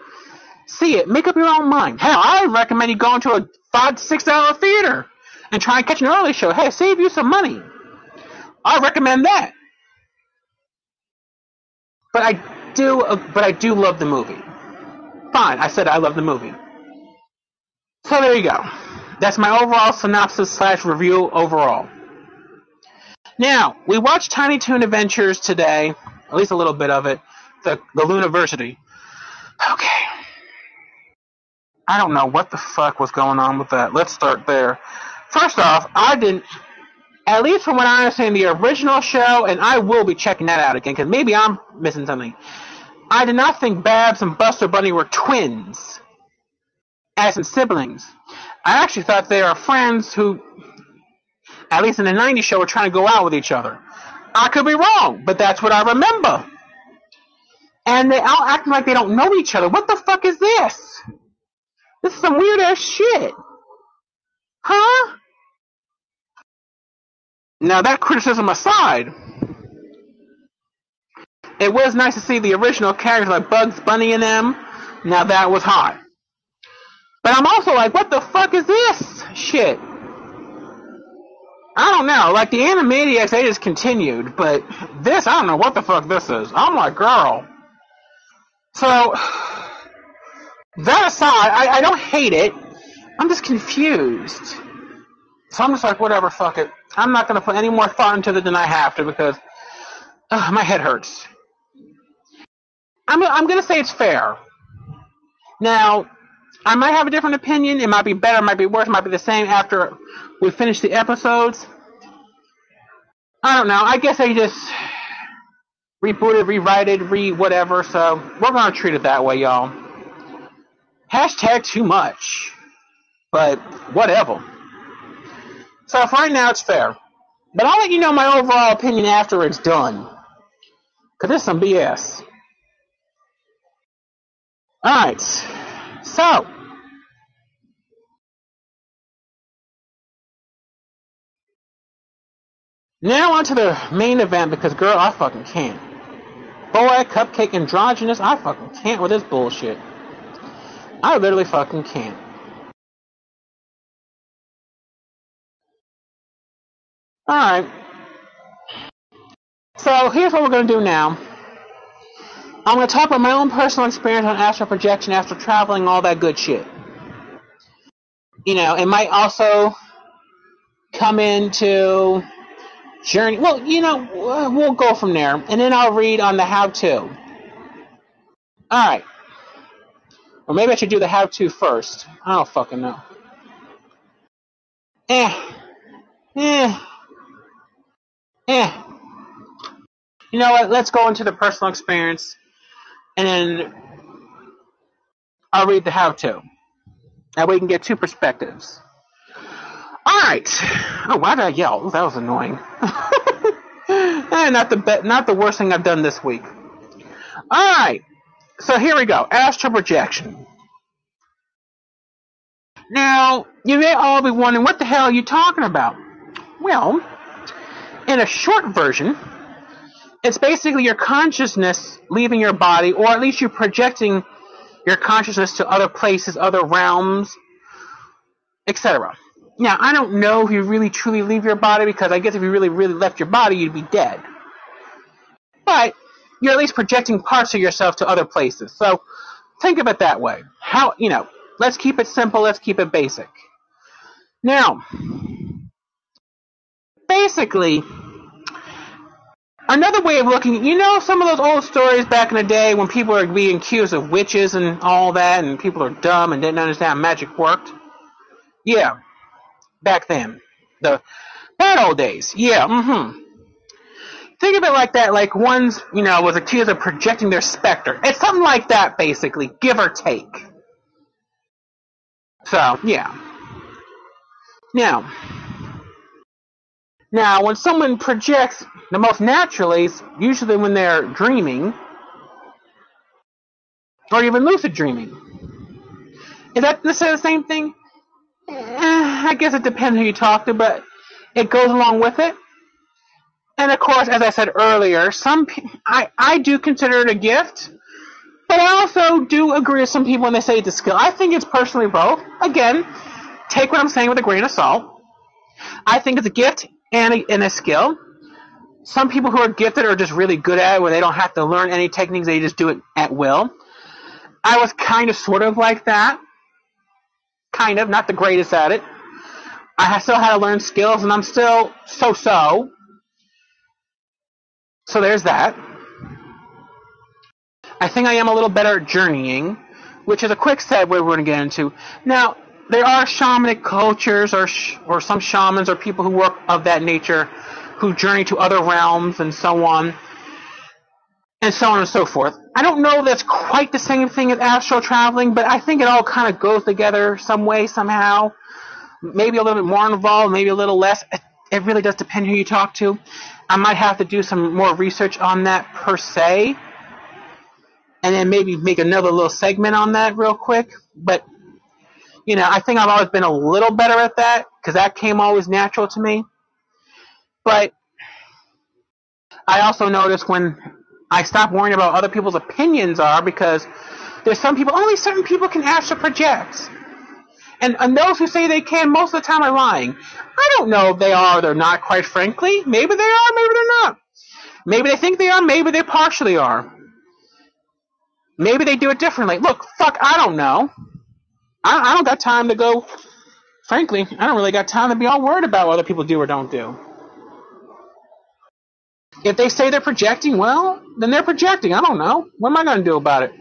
see it. Make up your own mind. Hell, I recommend you going to a five to six dollar theater and try and catch an early show. Hey, save you some money. I recommend that. But I do, but I do love the movie. Fine, I said I love the movie. So there you go. That's my overall synopsis slash review overall. Now, we watched Tiny Toon Adventures today, at least a little bit of it, the, the Looniversity. Okay. I don't know what the fuck was going on with that. Let's start there. First off, I didn't, at least from what I understand, the original show, and I will be checking that out again, because maybe I'm missing something. I did not think Babs and Buster Bunny were twins, as in siblings. I actually thought they are friends who, at least in the 90s show, were trying to go out with each other. I could be wrong, but that's what I remember. And they all acting like they don't know each other. What the fuck is this? This is some weird ass shit. Huh? Now that criticism aside, it was nice to see the original characters like Bugs Bunny and them. Now that was hot. But I'm also like, what the fuck is this shit? I don't know. Like the Animaniacs, they just continued, but this, I don't know what the fuck this is. I'm like, girl. So that aside, I, I don't hate it. I'm just confused. So I'm just like, whatever, fuck it. I'm not gonna put any more thought into it than I have to because ugh, my head hurts. I'm I'm gonna say it's fair. Now, I might have a different opinion. It might be better, it might be worse, it might be the same after we finish the episodes. I don't know. I guess they just rebooted, rewrited, re whatever. So we're gonna treat it that way, y'all. Hashtag too much, but whatever. So for right now, it's fair. But I'll let you know my overall opinion after it's done. Cause is some BS. Alright. So. Now on to the main event because girl, I fucking can't. Boy, cupcake androgynous, I fucking can't with this bullshit. I literally fucking can't. Alright. So here's what we're gonna do now. I'm gonna talk about my own personal experience on astral projection after traveling, all that good shit. You know, it might also come into journey. Well, you know, we'll go from there, and then I'll read on the how-to. All right. Or maybe I should do the how-to first. I don't fucking know. Eh. Eh. Eh. You know what? Let's go into the personal experience, and I'll read the how-to. That way we can get two perspectives. Alright. Oh, why did I yell? That was annoying. eh, not the be- not the worst thing I've done this week. Alright. So here we go. Astral projection. Now, you may all be wondering, what the hell are you talking about? Well, in a short version, it's basically your consciousness leaving your body, or at least you're projecting your consciousness to other places, other realms, etc. Now, I don't know if you really truly leave your body because I guess if you really, really left your body, you'd be dead. But you're at least projecting parts of yourself to other places. So think of it that way. How, you know, let's keep it simple, let's keep it basic. Now, basically, another way of looking, you know, some of those old stories back in the day when people are being accused of witches and all that, and people are dumb and didn't understand how magic worked? Yeah, back then. The bad old days. Yeah, mm-hmm. Think of it like that, like one's, you know, was accused of projecting their specter. It's something like that, basically, give or take. So, yeah. Now, now, when someone projects, the most naturally is usually when they're dreaming, or even lucid dreaming. Is that necessarily the same thing? Eh, I guess it depends who you talk to, but it goes along with it. And of course, as I said earlier, some I I do consider it a gift, but I also do agree with some people when they say it's a skill. I think it's personally both. Again, take what I'm saying with a grain of salt. I think it's a gift and a, and a skill. Some people who are gifted are just really good at it, where they don't have to learn any techniques; they just do it at will. I was kind of sort of like that kind of, not the greatest at it. I still had to learn skills, and I'm still so-so. So there's that. I think I am a little better at journeying, which is a quick segue we're going to get into. Now, there are shamanic cultures or sh- or some shamans or people who work of that nature who journey to other realms and so on and so on and so forth. I don't know that's quite the same thing as astral traveling, but I think it all kind of goes together some way, somehow. Maybe a little bit more involved, maybe a little less. It really does depend who you talk to. I might have to do some more research on that per se, and then maybe make another little segment on that real quick. But, you know, I think I've always been a little better at that, because that came always natural to me. But I also notice when I stop worrying about other people's opinions are because there's some people, only certain people can astral project. And, and those who say they can, most of the time are lying. I don't know if they are or they're not, quite frankly. Maybe they are, maybe they're not. Maybe they think they are, maybe they partially are. Maybe they do it differently. Look, fuck, I don't know. I, I don't got time to go, frankly, I don't really got time to be all worried about what other people do or don't do. If they say they're projecting, well, then they're projecting. I don't know. What am I going to do about it?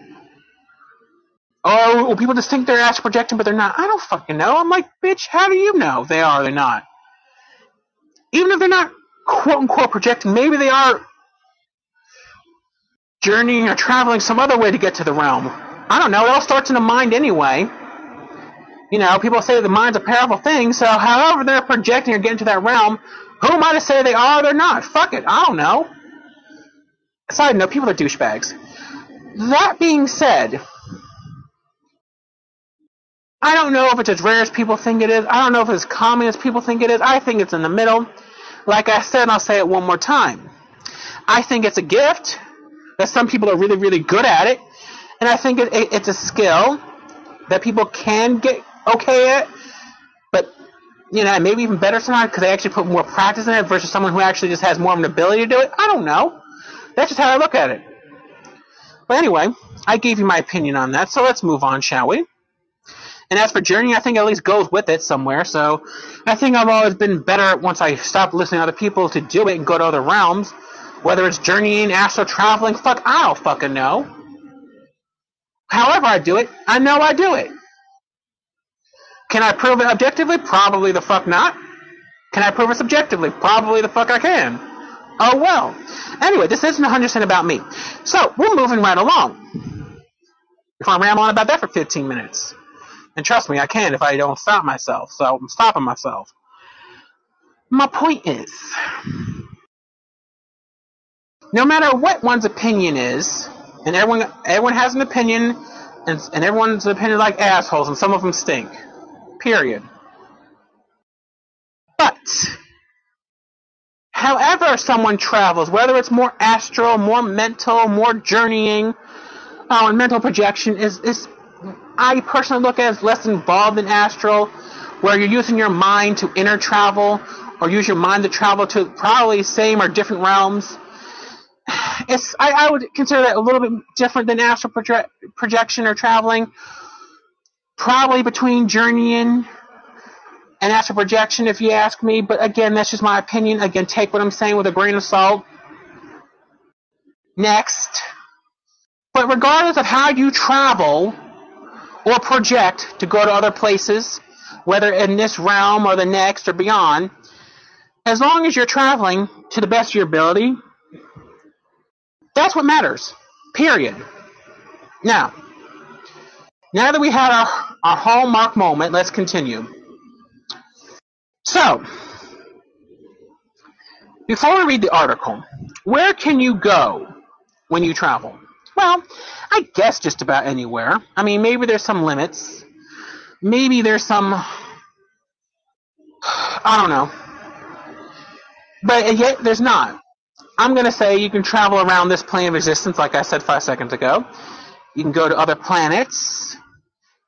oh, well, people just think they're astral projecting, but they're not. I don't fucking know. I'm like, bitch, how do you know they are or they're not? Even if they're not quote unquote projecting, maybe they are journeying or traveling some other way to get to the realm. I don't know. It all starts in the mind anyway. You know, people say the mind's a powerful thing, so however they're projecting or getting to that realm, who am I to say they are or they're not? Fuck it. I don't know. Side note, people are douchebags. That being said, I don't know if it's as rare as people think it is. I don't know if it's as common as people think it is. I think it's in the middle. Like I said, I'll say it one more time. I think it's a gift that some people are really, really good at it, and I think it, it, it's a skill that people can get okay at, but you know, maybe even better sometimes because they actually put more practice in it versus someone who actually just has more of an ability to do it. I don't know. That's just how I look at it. But anyway, I gave you my opinion on that, so let's move on, shall we? And as for Journey, I think at least goes with it somewhere. So I think I've always been better once I stop listening to other people to do it and go to other realms. Whether it's journeying, astral traveling, fuck, I don't fucking know. However I do it, I know I do it. Can I prove it objectively? Probably the fuck not. Can I prove it subjectively? Probably the fuck I can. Oh well. Anyway, this isn't 100% about me. So, we're moving right along. If I ramble on about that for 15 minutes. And trust me, I can if I don't stop myself. So, I'm stopping myself. My point is, no matter what one's opinion is, and everyone everyone has an opinion, and, and everyone's opinion like assholes, and some of them stink. Period. But however someone travels, whether it's more astral, more mental, more journeying, oh, and mental projection is is I personally look at as less involved in astral, where you're using your mind to inner travel or use your mind to travel to probably same or different realms it's I, I would consider that a little bit different than astral proje- projection or traveling. Probably between journeying and astral projection, if you ask me. But again, that's just my opinion. Again, take what I'm saying with a grain of salt. Next. But regardless of how you travel or project to go to other places, whether in this realm or the next or beyond, as long as you're traveling to the best of your ability, that's what matters. Period. Now, now that we had our, our hallmark moment, let's continue. So, before we read the article, where can you go when you travel? Well, I guess just about anywhere. I mean, maybe there's some limits. Maybe there's some. I don't know. But yet, there's not. I'm going to say you can travel around this plane of existence, like I said five seconds ago. You can go to other planets.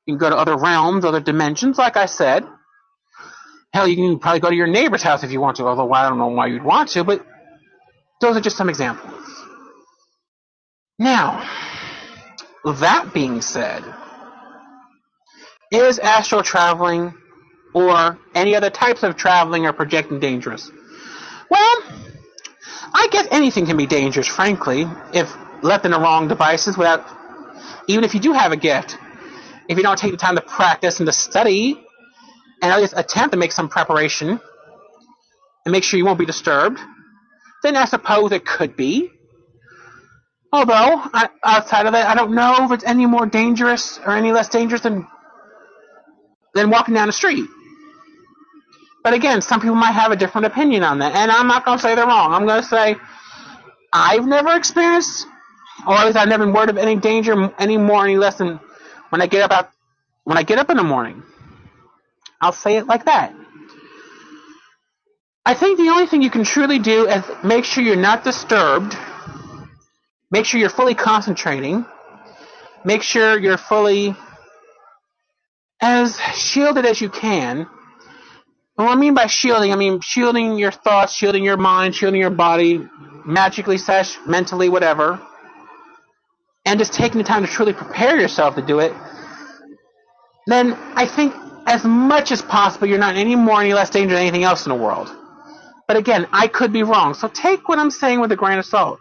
You can go to other realms, other dimensions, like I said. Hell, you can probably go to your neighbor's house if you want to, although I don't know why you'd want to, but those are just some examples. Now, that being said, is astral traveling or any other types of traveling or projecting dangerous? Well, I guess anything can be dangerous, frankly, if left in the wrong devices without, even if you do have a gift, if you don't take the time to practice and to study, and at least attempt to make some preparation, and make sure you won't be disturbed, then I suppose it could be. Although, I, outside of that, I don't know if it's any more dangerous or any less dangerous than than walking down the street. But again, some people might have a different opinion on that, and I'm not going to say they're wrong. I'm going to say I've never experienced, or at least I've never been word of any danger any more, any less than when I get up out, when I get up in the morning. I'll say it like that. I think the only thing you can truly do is make sure you're not disturbed. Make sure you're fully concentrating. Make sure you're fully as shielded as you can And what I mean by shielding, I mean shielding your thoughts, shielding your mind, shielding your body, magically, slash, mentally, whatever, and just taking the time to truly prepare yourself to do it, then I think as much as possible you're not any more any less dangerous than anything else in the world. But again, I could be wrong, so take what I'm saying with a grain of salt.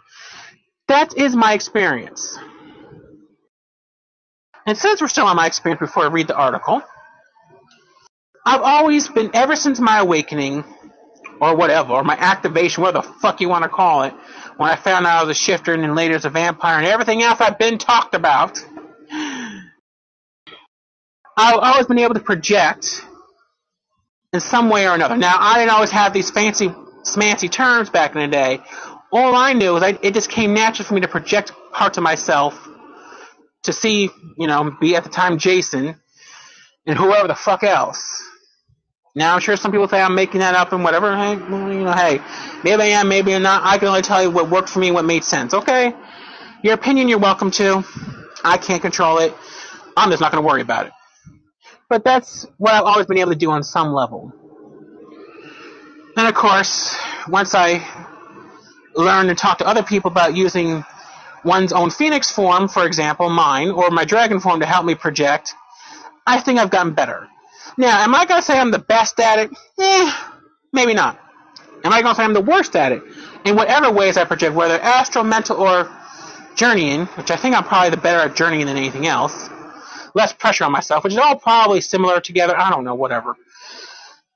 That is my experience. And since we're still on my experience before I read the article, I've always been, ever since my awakening, or whatever, or my activation, whatever the fuck you want to call it, when I found out I was a shifter and then later as a vampire and everything else I've been talked about, I've always been able to project in some way or another. Now, I didn't always have these fancy, smancy terms back in the day. All I knew was I, it just came natural for me to project parts of myself to see, you know, be at the time Jason and whoever the fuck else. Now I'm sure some people say I'm making that up and whatever. Hey, you know, hey, maybe I am, maybe I'm not. I can only tell you what worked for me, what made sense. Okay, your opinion, you're welcome to. I can't control it. I'm just not going to worry about it. But that's what I've always been able to do on some level. And of course, once I learned and talked to other people about using one's own phoenix form, for example, mine, or my dragon form to help me project, I think I've gotten better. Now, am I going to say I'm the best at it? Eh, maybe not. Am I going to say I'm the worst at it? In whatever ways I project, whether astral, mental, or journeying, which I think I'm probably the better at journeying than anything else. Less pressure on myself, which is all probably similar together. I don't know, whatever.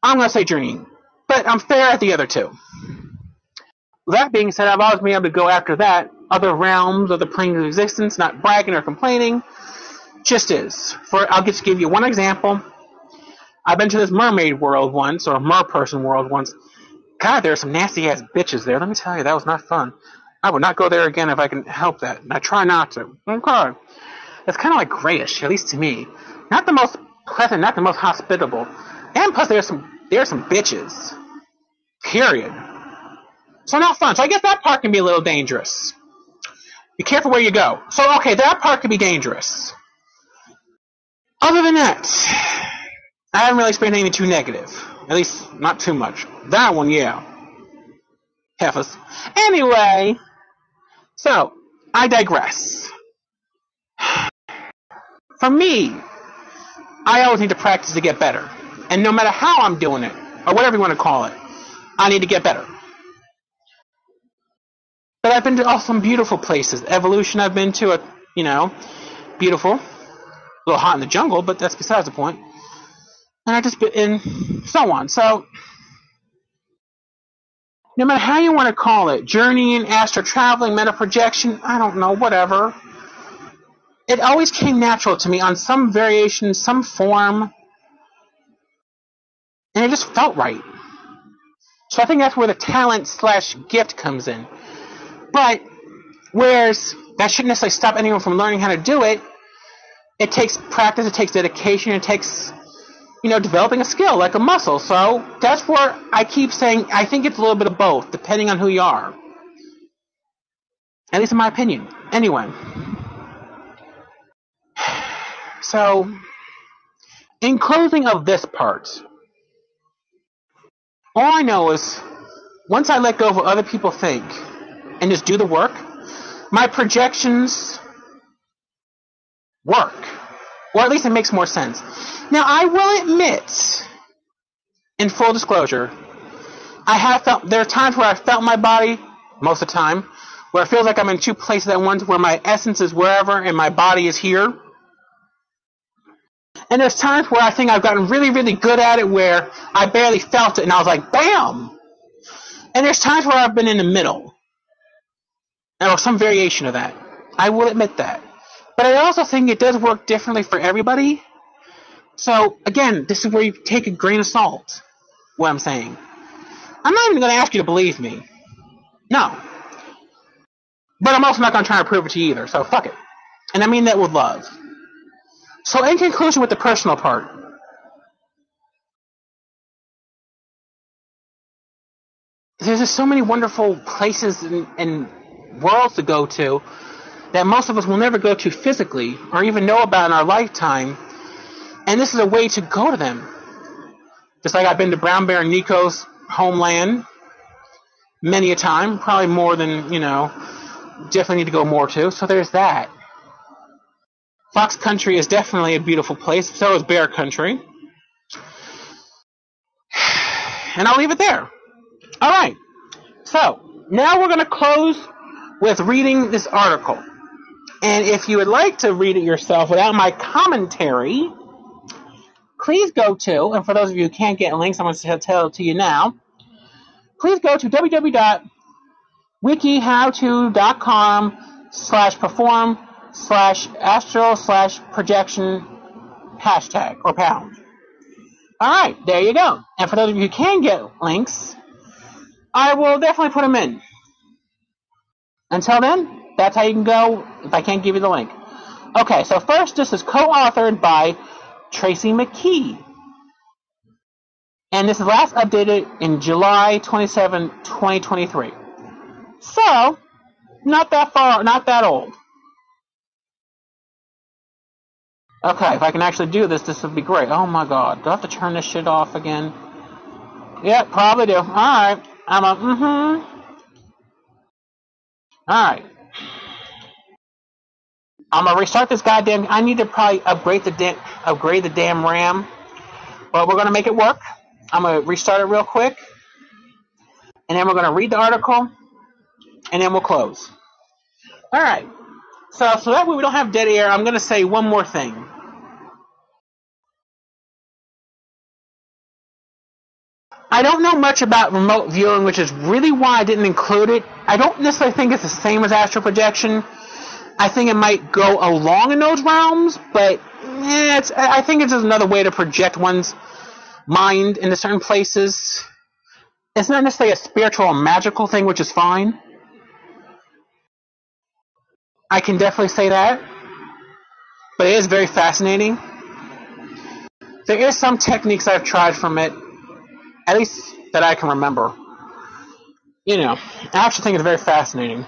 I'm going to say journeying. But I'm fair at the other two. That being said, I've always been able to go after that, other realms, other planes of existence, not bragging or complaining. Just is. For I'll just give you one example. I've been to this mermaid world once, or merperson world once. God, there are some nasty ass bitches there. Let me tell you, that was not fun. I would not go there again if I can help that. And I try not to. Okay. It's kind of like grayish, at least to me. Not the most pleasant, not the most hospitable. And plus, there's some there's some bitches. Period. So not fun. So I guess that part can be a little dangerous. Be careful where you go. So okay, that part can be dangerous. Other than that, I haven't really experienced anything too negative. At least, not too much. That one, yeah. Heifers. Anyway, so, I digress. For me, I always need to practice to get better. And no matter how I'm doing it, or whatever you want to call it, I need to get better. But I've been to all some beautiful places. Evolution I've been to, a, you know, beautiful. A little hot in the jungle, but that's besides the point and I just and so on. So no matter how you want to call it, journeying, astral traveling, meta projection, I don't know, whatever. It always came natural to me on some variation, some form, and it just felt right. So I think that's where the talent slash gift comes in. But whereas that shouldn't necessarily stop anyone from learning how to do it, it takes practice, it takes dedication, it takes you know, developing a skill like a muscle. So that's where I keep saying I think it's a little bit of both, depending on who you are. At least in my opinion. Anyway. So, in closing of this part, all I know is once I let go of what other people think and just do the work, my projections work. Or at least it makes more sense. Now, I will admit, in full disclosure, I have felt, there are times where I felt my body, most of the time, where it feels like I'm in two places at once, where my essence is wherever and my body is here. And there's times where I think I've gotten really, really good at it where I barely felt it and I was like, bam! And there's times where I've been in the middle. Or some variation of that. I will admit that. But I also think it does work differently for everybody. So again, this is where you take a grain of salt. What I'm saying. I'm not even going to ask you to believe me. No. But I'm also not going to try to prove it to you either. So fuck it. And I mean that with love. So in conclusion, with the personal part. There's just so many wonderful places and, and worlds to go to that most of us will never go to physically or even know about in our lifetime and this is a way to go to them. Just like I've been to Brown Bear and Nico's homeland many a time, probably more than, you know, definitely need to go more to. So there's that. Fox Country is definitely a beautiful place. So is Bear Country. And I'll leave it there. All right. So now we're going to close with reading this article. And if you would like to read it yourself without my commentary, please go to, and for those of you who can't get links, I'm going to tell it to you now. Please go to www.wikihowto.com slash perform slash astral slash projection hashtag or pound. All right, there you go. And for those of you who can get links, I will definitely put them in. Until then, that's how you can go if I can't give you the link. Okay, so first, this is co-authored by Tracy McKee. And this is last updated in July 27, 2023. So, not that far, not that old. Okay, if I can actually do this, this would be great. Oh my god, do I have to turn this shit off again? Yeah, probably do. Alright, I'm a, mm-hmm. Alright. I'm gonna restart this goddamn, I need to probably upgrade the, da- upgrade the damn RAM. But we're gonna make it work. I'm gonna restart it real quick. And then we're gonna read the article. And then we'll close. Alright. So, so that way we don't have dead air, I'm gonna say one more thing. I don't know much about remote viewing, which is really why I didn't include it. I don't necessarily think it's the same as astral projection. I think it might go along in those realms, but eh, it's, I think it's just another way to project one's mind into certain places. It's not necessarily a spiritual or magical thing, which is fine. I can definitely say that. But it is very fascinating. There is some techniques I've tried from it at least that I can remember. You know, I actually think it's very fascinating.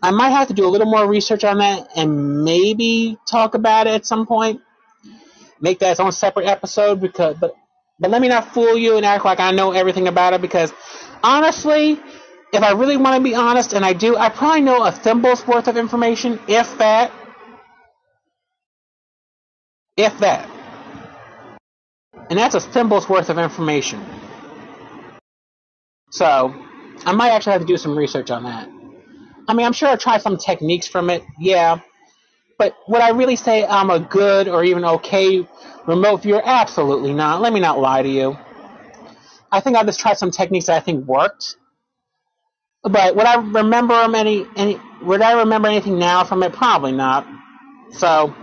I might have to do a little more research on that and maybe talk about it at some point. Make that its own separate episode because but but let me not fool you and act like I know everything about it because honestly, if I really want to be honest, and I do, I probably know a thimble's worth of information, if that. If that. And that's a thimble's worth of information. So, I might actually have to do some research on that. I mean, I'm sure I'll try some techniques from it, yeah. But would I really say I'm a good or even okay remote viewer? Absolutely not. Let me not lie to you. I think I'll just tried some techniques that I think worked. But would I remember any any would I remember anything now from it? Probably not. So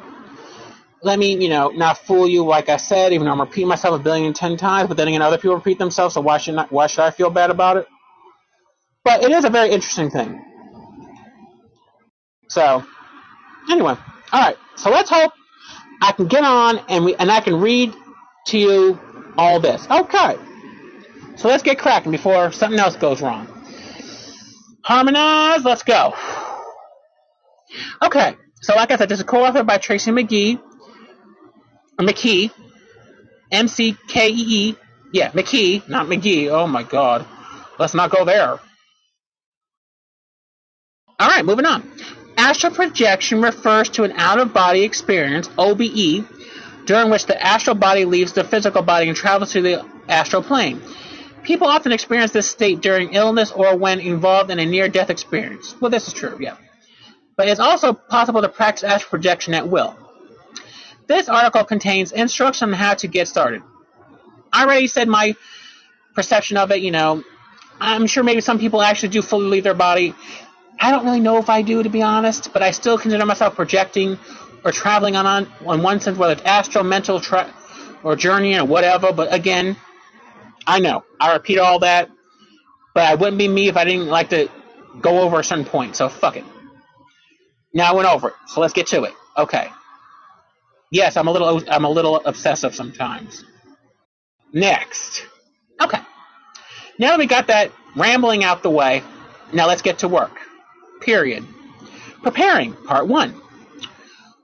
let me, you know, not fool you. Like I said, even though I'm repeating myself a billion and ten times, but then again, other people repeat themselves, so why should not, why should I feel bad about it? But it is a very interesting thing. So, anyway, all right. So let's hope I can get on and we and I can read to you all this. Okay. So let's get cracking before something else goes wrong. Harmonize. Let's go. Okay. So like I said, this is a co-authored by Tracy McGee McKee, M C K E E. Yeah, McKee, not McGee. Oh my God. Let's not go there. All right, moving on. Astral projection refers to an out of body experience, OBE, during which the astral body leaves the physical body and travels to the astral plane. People often experience this state during illness or when involved in a near death experience. Well, this is true, yeah. But it's also possible to practice astral projection at will. This article contains instructions on how to get started. I already said my perception of it, you know. I'm sure maybe some people actually do fully leave their body. I don't really know if I do, to be honest, but I still consider myself projecting or traveling on, on, on one sense, whether it's astral, mental, tra- or journey or whatever. But again, I know. I repeat all that, but I wouldn't be me if I didn't like to go over a certain point, so fuck it. Now I went over it, so let's get to it. Okay. Yes, I'm a little I'm a little obsessive sometimes. Next. Okay. Now that we got that rambling out the way, now let's get to work. Period. Preparing, part one.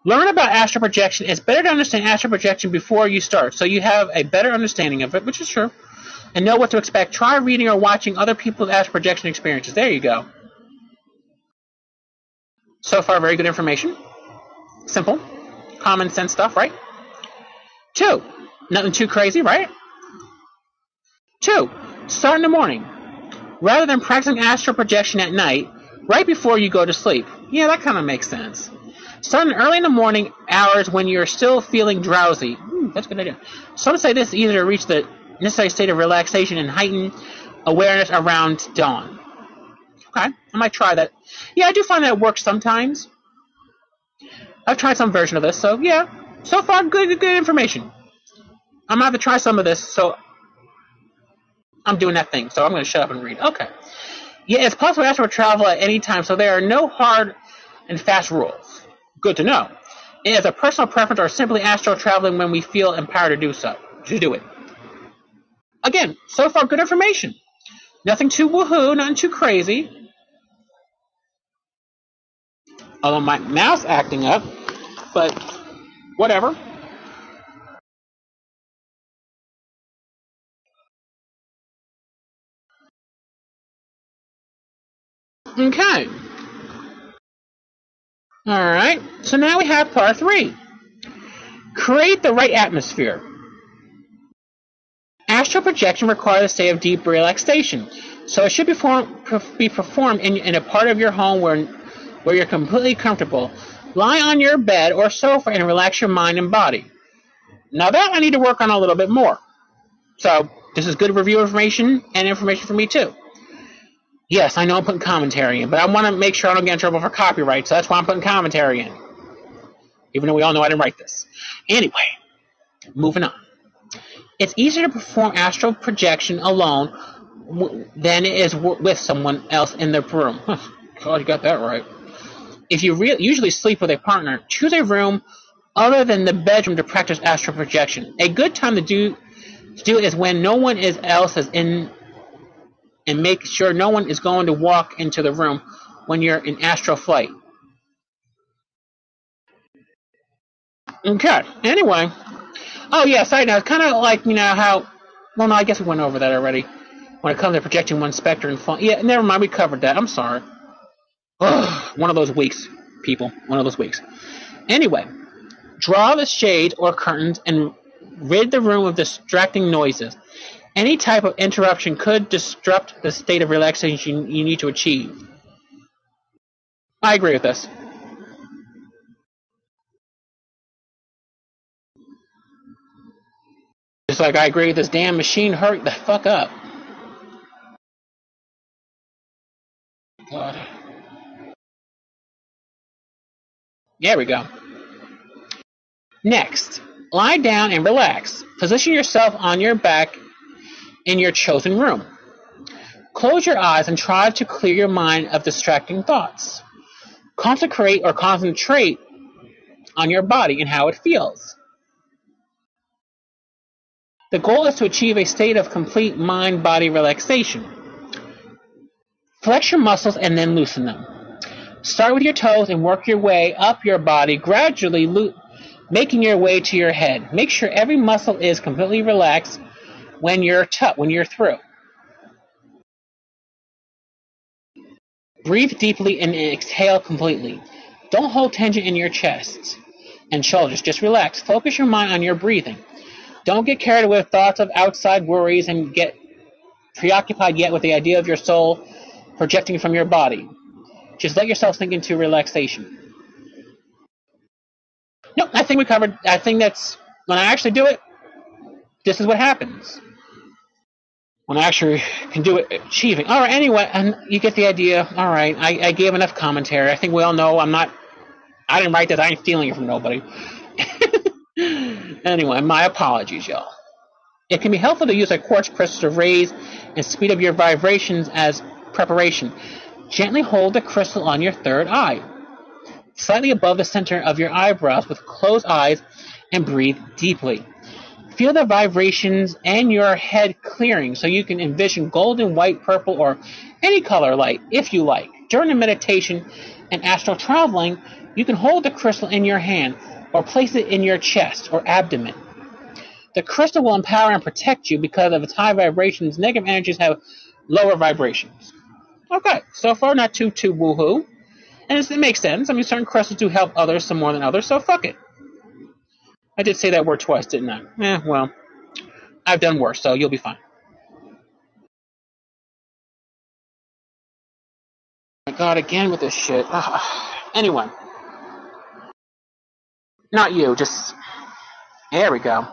Learn about astral projection. It's better to understand astral projection before you start, so you have a better understanding of it, which is true, and know what to expect. Try reading or watching other people's astral projection experiences. There you go. So far, very good information. Simple common sense stuff, right? Two, nothing too crazy, right? Two, start in the morning. Rather than practicing astral projection at night, right before you go to sleep. Yeah, that kind of makes sense. Starting early in the morning hours when you're still feeling drowsy. Hmm, that's a good idea. Some say this either to reach the necessary state of relaxation and heighten awareness around dawn. Okay, I might try that. Yeah, I do find that it works sometimes. I've tried some version of this, so yeah. So far, good, good information. I'm gonna have to try some of this, so I'm doing that thing. So I'm gonna shut up and read. Okay. Yeah, it's possible to travel at any time, so there are no hard and fast rules. Good to know. It is a personal preference or simply astral traveling when we feel empowered to do so. To do it. Again, so far good information. Nothing too woohoo, nothing too crazy. Although my mouth's acting up, but whatever. Okay. Alright, so now we have part three. Create the right atmosphere. Astral projection requires a state of deep relaxation, so it should be, form, be performed in, in, a part of your home where, where you're completely comfortable. Lie on your bed or sofa and relax your mind and body. Now that I need to work on a little bit more. So this is good review information and information for me too. Yes, I know I'm putting commentary in, but I want to make sure I don't get in trouble for copyright, so that's why I'm putting commentary in. Even though we all know I didn't write this. Anyway, moving on. It's easier to perform astral projection alone than it is with someone else in the room. Huh, God, you got that right. If you re- usually sleep with a partner, choose a room other than the bedroom to practice astral projection. A good time to do to do it is when no one is else is in and make sure no one is going to walk into the room when you're in astral flight. Okay. Anyway. Oh yeah, side note, kind of like you know how. Well, no, I guess we went over that already. When it comes to projecting one specter and fun. Yeah, never mind. We covered that. I'm sorry. Ugh, one of those weeks, people. One of those weeks. Anyway, draw the shade or curtains and rid the room of distracting noises. Any type of interruption could disrupt the state of relaxation you need to achieve. I agree with this. Just like I agree with this damn machine, hurt the fuck up. God. There we go. Next, lie down and relax. Position yourself on your back in your chosen room. Close your eyes and try to clear your mind of distracting thoughts. Consecrate or concentrate on your body and how it feels. The goal is to achieve a state of complete mind body relaxation. Flex your muscles and then loosen them. Start with your toes and work your way up your body, gradually lo- making your way to your head. Make sure every muscle is completely relaxed when you're t- when you're through. Breathe deeply and exhale completely. Don't hold tension in your chest and shoulders. Just relax. Focus your mind on your breathing. Don't get carried away with thoughts of outside worries and get preoccupied yet with the idea of your soul projecting from your body. Just let yourself sink into relaxation. No, I think we covered. I think that's when I actually do it. This is what happens when I actually can do it achieving. All right, anyway, and you get the idea. All right, I, I gave enough commentary. I think we all know I'm not. I didn't write this. I ain't stealing it from nobody. anyway, my apologies, y'all. It can be helpful to use a quartz crystal to raise and speed up your vibrations as preparation. Gently hold the crystal on your third eye, slightly above the center of your eyebrows with closed eyes, and breathe deeply. Feel the vibrations and your head clearing so you can envision golden, white, purple, or any color light if you like. During the meditation and astral traveling, you can hold the crystal in your hand or place it in your chest or abdomen. The crystal will empower and protect you because of its high vibrations. Negative energies have lower vibrations. Okay, so far not too too woohoo, and it makes sense. I mean, certain crystals do help others some more than others, so fuck it. I did say that word twice, didn't I? Eh, well, I've done worse, so you'll be fine. my God, again with this shit. Ugh. Anyway. Not you, just. There we go.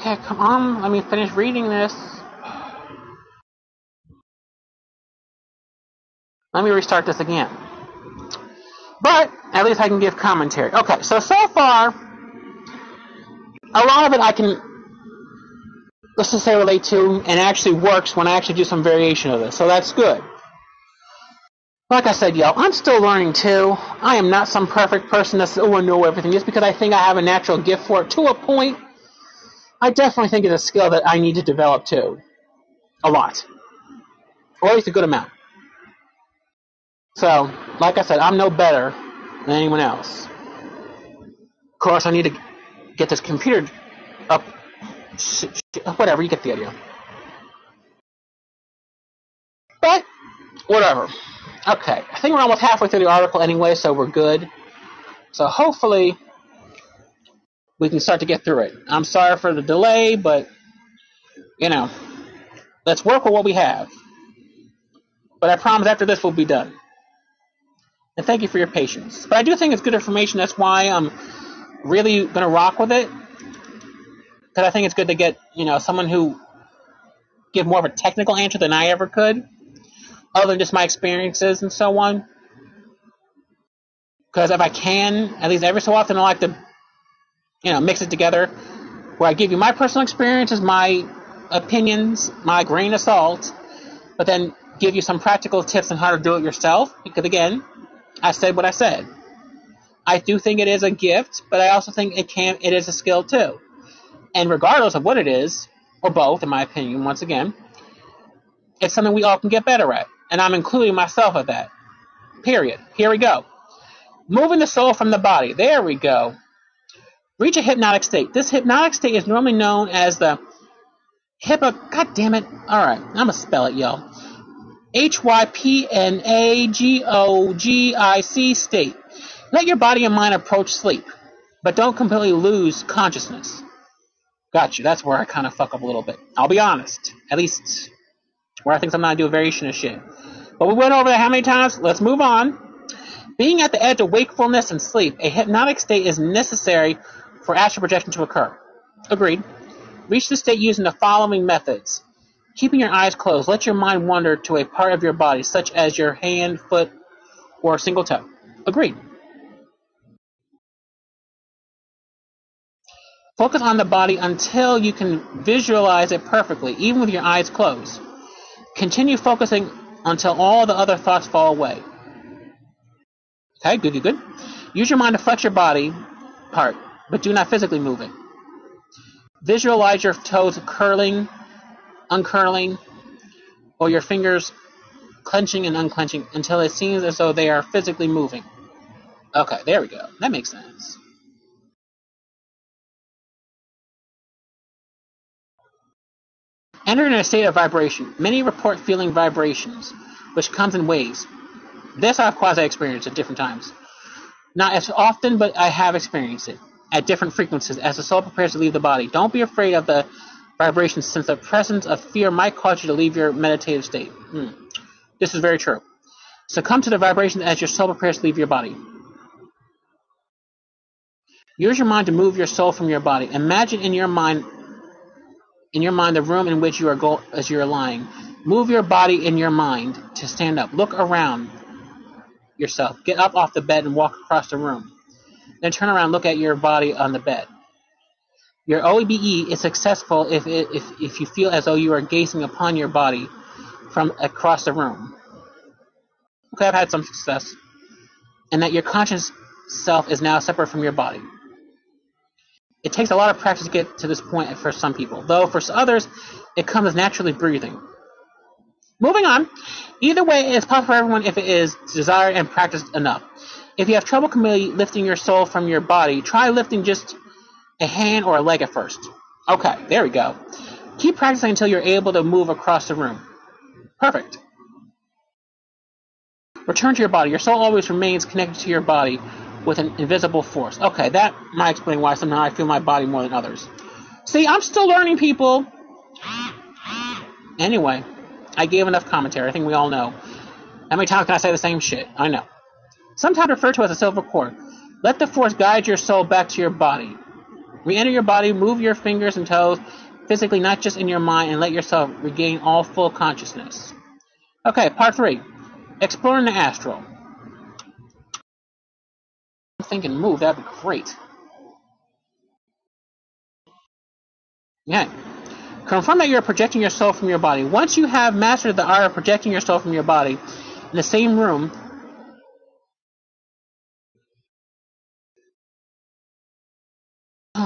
Okay, come on, let me finish reading this. Let me restart this again. But at least I can give commentary. Okay, so so far, a lot of it I can let's just say relate to and actually works when I actually do some variation of this. So that's good. Like I said, yo, I'm still learning too. I am not some perfect person that's oh I know everything. Just because I think I have a natural gift for it to a point, I definitely think it's a skill that I need to develop too. A lot. Or at least a good amount. So, like I said, I'm no better than anyone else. Of course, I need to get this computer up. Whatever, you get the idea. But, whatever. Okay, I think we're almost halfway through the article anyway, so we're good. So hopefully, we can start to get through it. I'm sorry for the delay, but, you know, let's work with what we have. But I promise after this we'll be done. And thank you for your patience. But I do think it's good information. That's why I'm really to rock with it. Because I think it's good to get, you know, someone who give more of a technical answer than I ever could, other than just my experiences and so on. Because if I can, at least every so often, I like to, you know, mix it together, where I give you my personal experiences, my opinions, my grain of salt, but then give you some practical tips on how to do it yourself. Because again, I said what I said. I do think it is a gift, but I also think it can it is a skill too. And regardless of what it is, or both, in my opinion, once again, it's something we all can get better at. And I'm including myself at that. Period. Here we go. Moving the soul from the body. There we go. Reach a hypnotic state. This hypnotic state is normally known as the hippo. God damn it. All right, I'm gonna spell it, yo. H Y P N A G O G I C state. Let your body and mind approach sleep, but don't completely lose consciousness. Got you. That's where I kind of fuck up a little bit. I'll be honest. At least where I think I'm not do a variation of shit. But we went over that how many times? Let's move on. Being at the edge of wakefulness and sleep, a hypnotic state is necessary for astral projection to occur. Agreed. Reach the state using the following methods. Keeping your eyes closed, let your mind wander to a part of your body, such as your hand, foot, or single toe. Agreed. Focus on the body until you can visualize it perfectly, even with your eyes closed. Continue focusing until all the other thoughts fall away. Okay, good, good, good. Use your mind to flex your body part, but do not physically move it. Visualize your toes curling, uncurling, or your fingers clenching and unclenching until it seems as though they are physically moving. Okay, there we go. That makes sense. Enter in a state of vibration. Many report feeling vibrations, which comes in waves. This I've quasi experienced at different times. Not as often, but I have experienced it at different frequencies as the soul prepares to leave the body. Don't be afraid of the vibrations, since the presence of fear might cause you to leave your meditative state. Hmm. This is very true. Succumb to the vibrations as your soul prepares to leave your body. Use your mind to move your soul from your body. Imagine in your mind in your mind the room in which you are go- as you are lying. Move your body in your mind to stand up. Look around yourself. Get up off the bed and walk across the room. Then turn around, look at your body on the bed. Your OBE is successful if, it, if, if you feel as though you are gazing upon your body from across the room. Okay, I've had some success. And that your conscious self is now separate from your body. It takes a lot of practice to get to this point for some people, though for others, it comes naturally breathing. Moving on. Either way, it's possible for everyone if it is desired and practiced enough. If you have trouble completely lifting your soul from your body, try lifting just a hand or a leg at first. Okay, there we go. Keep practicing until you're able to move across the room. Perfect. Return to your body. Your soul always remains connected to your body, with an invisible force. Okay, that might explain why somehow I feel my body more than others. See, I'm still learning, people. Anyway, I gave enough commentary. I think we all know. How many times can I say the same shit? I know. Sometimes referred to as a silver cord. Let the force guide your soul back to your body. Re-enter your body, move your fingers and toes physically, not just in your mind, and let yourself regain all full consciousness. Okay, part three. Exploring the astral. I'm thinking move, that'd be great. Yeah. Confirm that you're projecting your soul from your body. Once you have mastered the art of projecting your soul from your body, in the same room,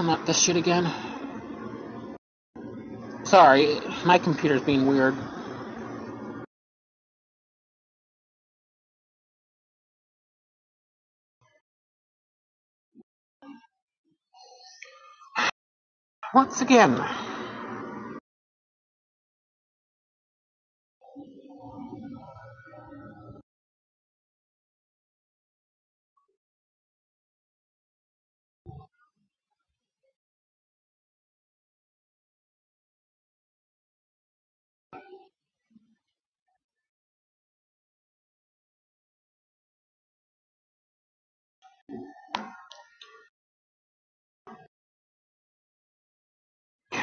not this shit again. Sorry, my computer's being weird. Once again.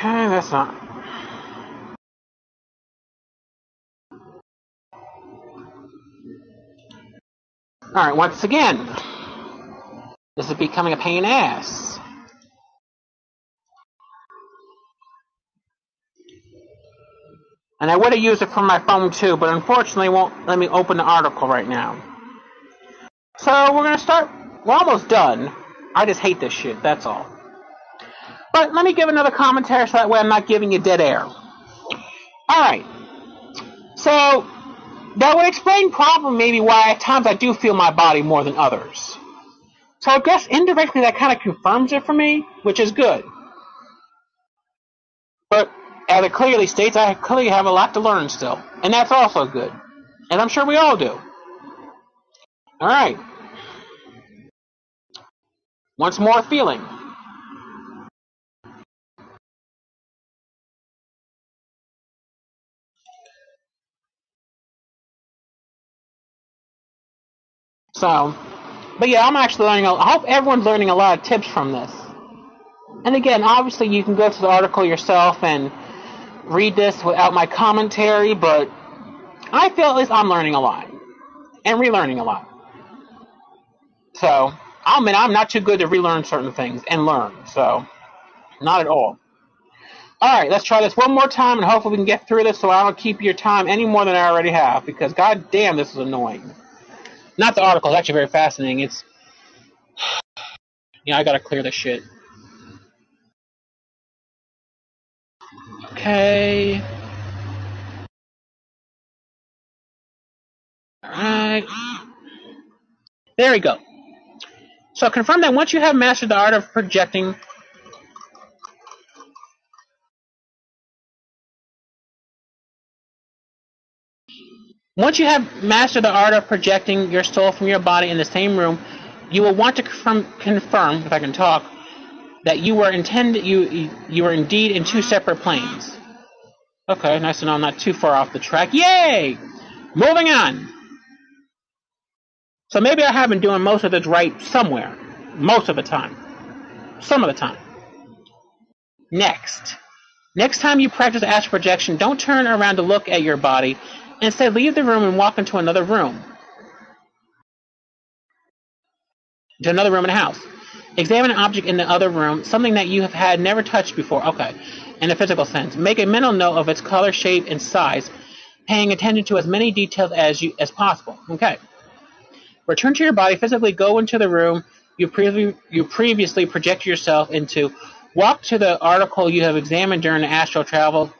That's not. Alright, once again. This is becoming a pain in the ass. And I would have used it from my phone too, but unfortunately won't let me open the article right now. So we're gonna start we're almost done. I just hate this shit, that's all. But let me give another commentary so that way I'm not giving you dead air. Alright. So that would explain probably maybe why at times I do feel my body more than others. So I guess indirectly that kind of confirms it for me, which is good. But as it clearly states, I clearly have a lot to learn still. And that's also good. And I'm sure we all do. Alright. Once more feeling. So, but yeah, I'm actually learning. A, I hope everyone's learning a lot of tips from this. And again, obviously, you can go to the article yourself and read this without my commentary, but I feel at least I'm learning a lot and relearning a lot. So, I mean, I'm not too good to relearn certain things and learn, so not at all. All right, let's try this one more time, and hopefully we can get through this so I don't keep your time any more than I already have, because god damn, this is annoying. Not the article, it's actually very fascinating. It's, yeah, I gotta clear this shit. Okay. Alright. There we go. So confirm that once you have mastered the art of projecting Once you have mastered the art of projecting your soul from your body in the same room, you will want to confirm, confirm if I can talk, that you were intended you you were indeed in two separate planes. Okay, nice to know I'm not too far off the track. Yay! Moving on. So maybe I have been doing most of this right somewhere. Most of the time. Some of the time. Next. Next time you practice astral projection, don't turn around to look at your body. Instead, leave the room and walk into another room. To another room in the house. Examine an object in the other room, something that you have had never touched before. Okay. In a physical sense. Make a mental note of its color, shape, and size, paying attention to as many details as you as possible. Okay. Return to your body, physically go into the room you, previ- you previously projected yourself into. Walk to the article you have examined during the astral travel.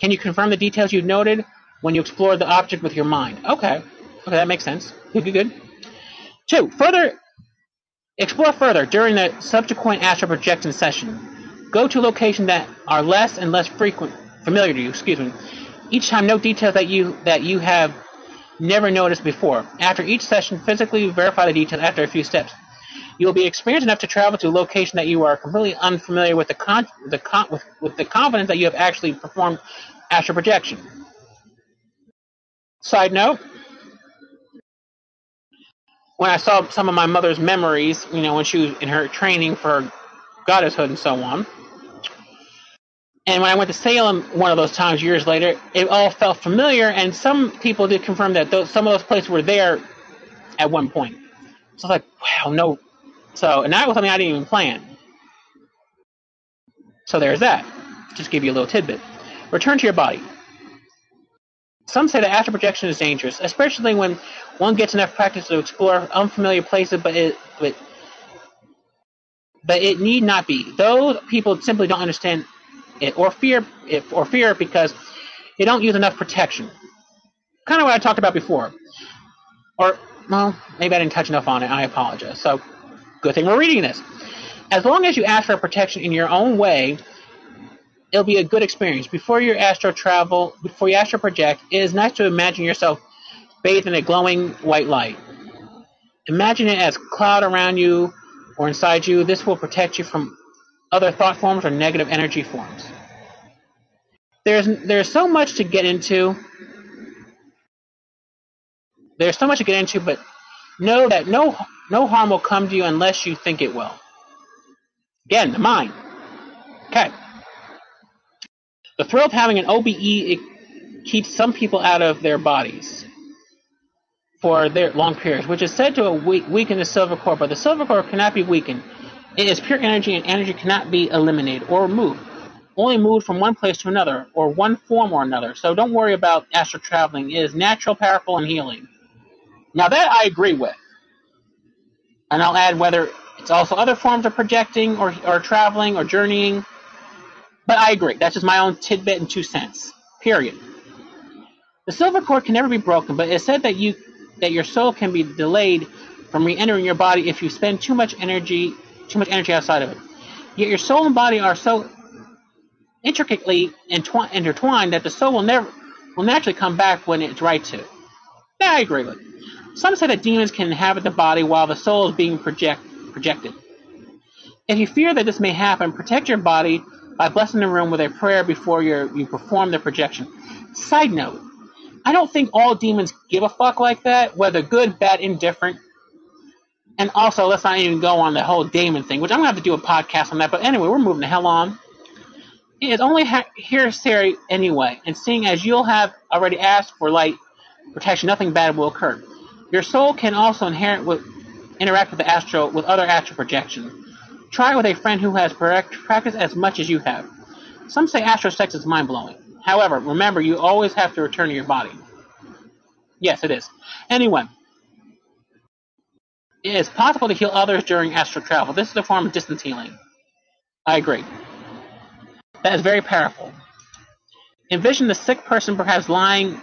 Can you confirm the details you've noted when you explore the object with your mind? Okay. Okay, that makes sense. Good, good, good. Two, further explore further during the subsequent astral projection session. Go to locations that are less and less frequent, familiar to you. Excuse me. Each time, note details that you that you have never noticed before. After each session, physically verify the details after a few steps. You will be experienced enough to travel to a location that you are completely unfamiliar with the con- the con- with, with the confidence that you have actually performed astral projection. Side note, when I saw some of my mother's memories, you know, when she was in her training for goddesshood and so on, and when I went to Salem one of those times years later, it all felt familiar, and some people did confirm that those, some of those places were there at one point. So I was like, wow, no. So, and that was something I didn't even plan. So there's that. Just give you a little tidbit. Return to your body. Some say that astral projection is dangerous, especially when one gets enough practice to explore unfamiliar places, but it, but, but it need not be. Those people simply don't understand it or fear it or fear it because they don't use enough protection. Kind of what I talked about before. Or well, maybe I didn't touch enough on it. I apologize. So, good thing we're reading this. As long as you ask for protection in your own way, it'll be a good experience. Before your astro travel, before you astro project, it is nice to imagine yourself bathed in a glowing white light. Imagine it as cloud around you or inside you. This will protect you from other thought forms or negative energy forms. There's there's so much to get into. There's so much to get into, but know that no no harm will come to you unless you think it will. Again, the mind. Okay. The thrill of having an OBE keeps some people out of their bodies for their long periods, which is said to weaken the silver core, but the silver core cannot be weakened. It is pure energy, and energy cannot be eliminated or removed. Only moved from one place to another, or one form or another. So don't worry about astral traveling. It is natural, powerful, and healing. Now that I agree with. And I'll add whether it's also other forms of projecting or, or traveling or journeying. But I agree. That's just my own tidbit and two cents. Period. The silver cord can never be broken, but it's said that you that your soul can be delayed from re-entering your body if you spend too much energy too much energy outside of it. Yet your soul and body are so intricately entwi- intertwined that the soul will never will naturally come back when it's right to. That I agree with. Some say that demons can inhabit the body while the soul is being project, projected. If you fear that this may happen, protect your body by blessing the room with a prayer before you perform the projection. Side note, I don't think all demons give a fuck like that, whether good, bad, indifferent. And also, let's not even go on the whole demon thing, which I'm to have to do a podcast on that. But anyway, we're moving the hell on. It's only ha- hearsay anyway, and seeing as you'll have already asked for light protection, nothing bad will occur. Your soul can also inherit with, interact with the astral with other astral projections. Try with a friend who has practiced as much as you have. Some say astral sex is mind blowing. However, remember you always have to return to your body. Yes, it is. Anyway, it is possible to heal others during astral travel. This is a form of distance healing. I agree. That is very powerful. Envision the sick person perhaps lying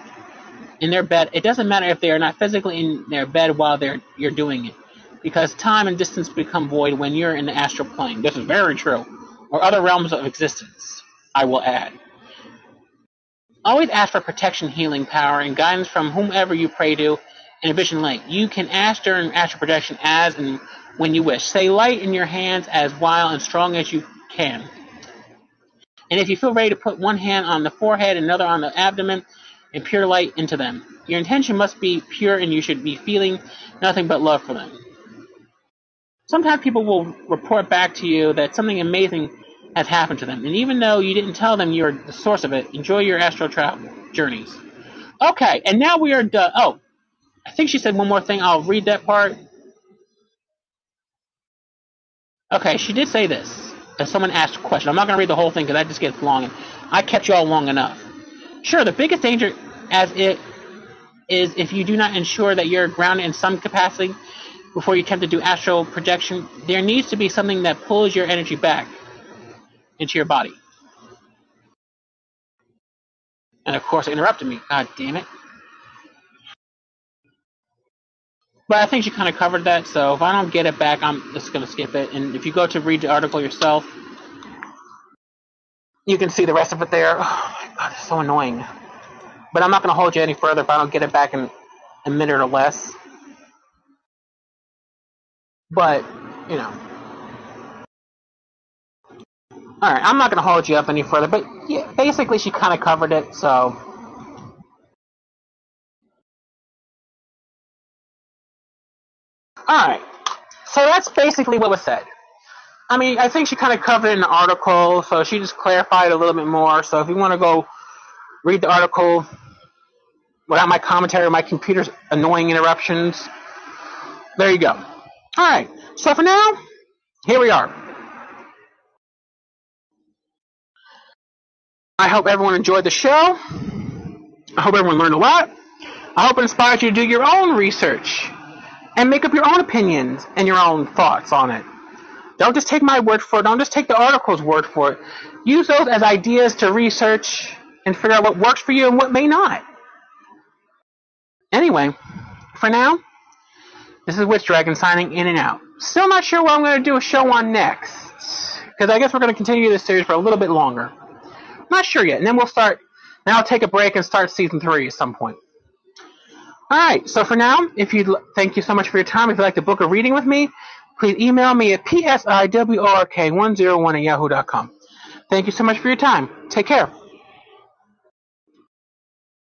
in their bed. It doesn't matter if they are not physically in their bed while they're you're doing it, because time and distance become void when you're in the astral plane. This is very true, or other realms of existence. I will add. Always ask for protection, healing power, and guidance from whomever you pray to in a vision light. You can ask during astral projection as and when you wish. Say light in your hands as wild and strong as you can. And if you feel ready to put one hand on the forehead, another on the abdomen, and pure light into them. Your intention must be pure and you should be feeling nothing but love for them. Sometimes people will report back to you that something amazing has happened to them. And even though you didn't tell them you're the source of it, enjoy your astral travel journeys. Okay, and now we are done. Oh, I think she said one more thing. I'll read that part. Okay, she did say this. As someone asked a question. I'm not going to read the whole thing because that just gets long. And I kept you all long enough. Sure, the biggest danger as it is if you do not ensure that you're grounded in some capacity before you attempt to do astral projection, there needs to be something that pulls your energy back into your body. And of course, it interrupted me. God damn it. But I think she kind of covered that, so if I don't get it back, I'm just going to skip it. And if you go to read the article yourself, you can see the rest of it there. Oh my god, it's so annoying. But I'm not going to hold you any further if I don't get it back in a minute or less. But you know. Alright, I'm not going to hold you up any further, but yeah, basically she kind of covered it, so. Alright, so that's basically what was said. I mean, I think she kind of covered it in the article, so she just clarified a little bit more. So if you want to go read the article without my commentary or my computer's annoying interruptions, there you go. Alright, so for now, here we are. I hope everyone enjoyed the show. I hope everyone learned a lot. I hope it inspired you to do your own research and make up your own opinions and your own thoughts on it. Don't just take my word for it. Don't just take the article's word for it. Use those as ideas to research and figure out what works for you and what may not. Anyway, for now, this is Witch Dragon signing in and out. Still not sure what I'm going to do a show on next. Because I guess we're going to continue this series for a little bit longer. Not sure yet. And then we'll start. Then I'll take a break and start season three at some point. All right. So for now, if you thank you so much for your time. If you'd like to book a reading with me, please email me at psiwork101 at yahoo.com. Thank you so much for your time. Take care.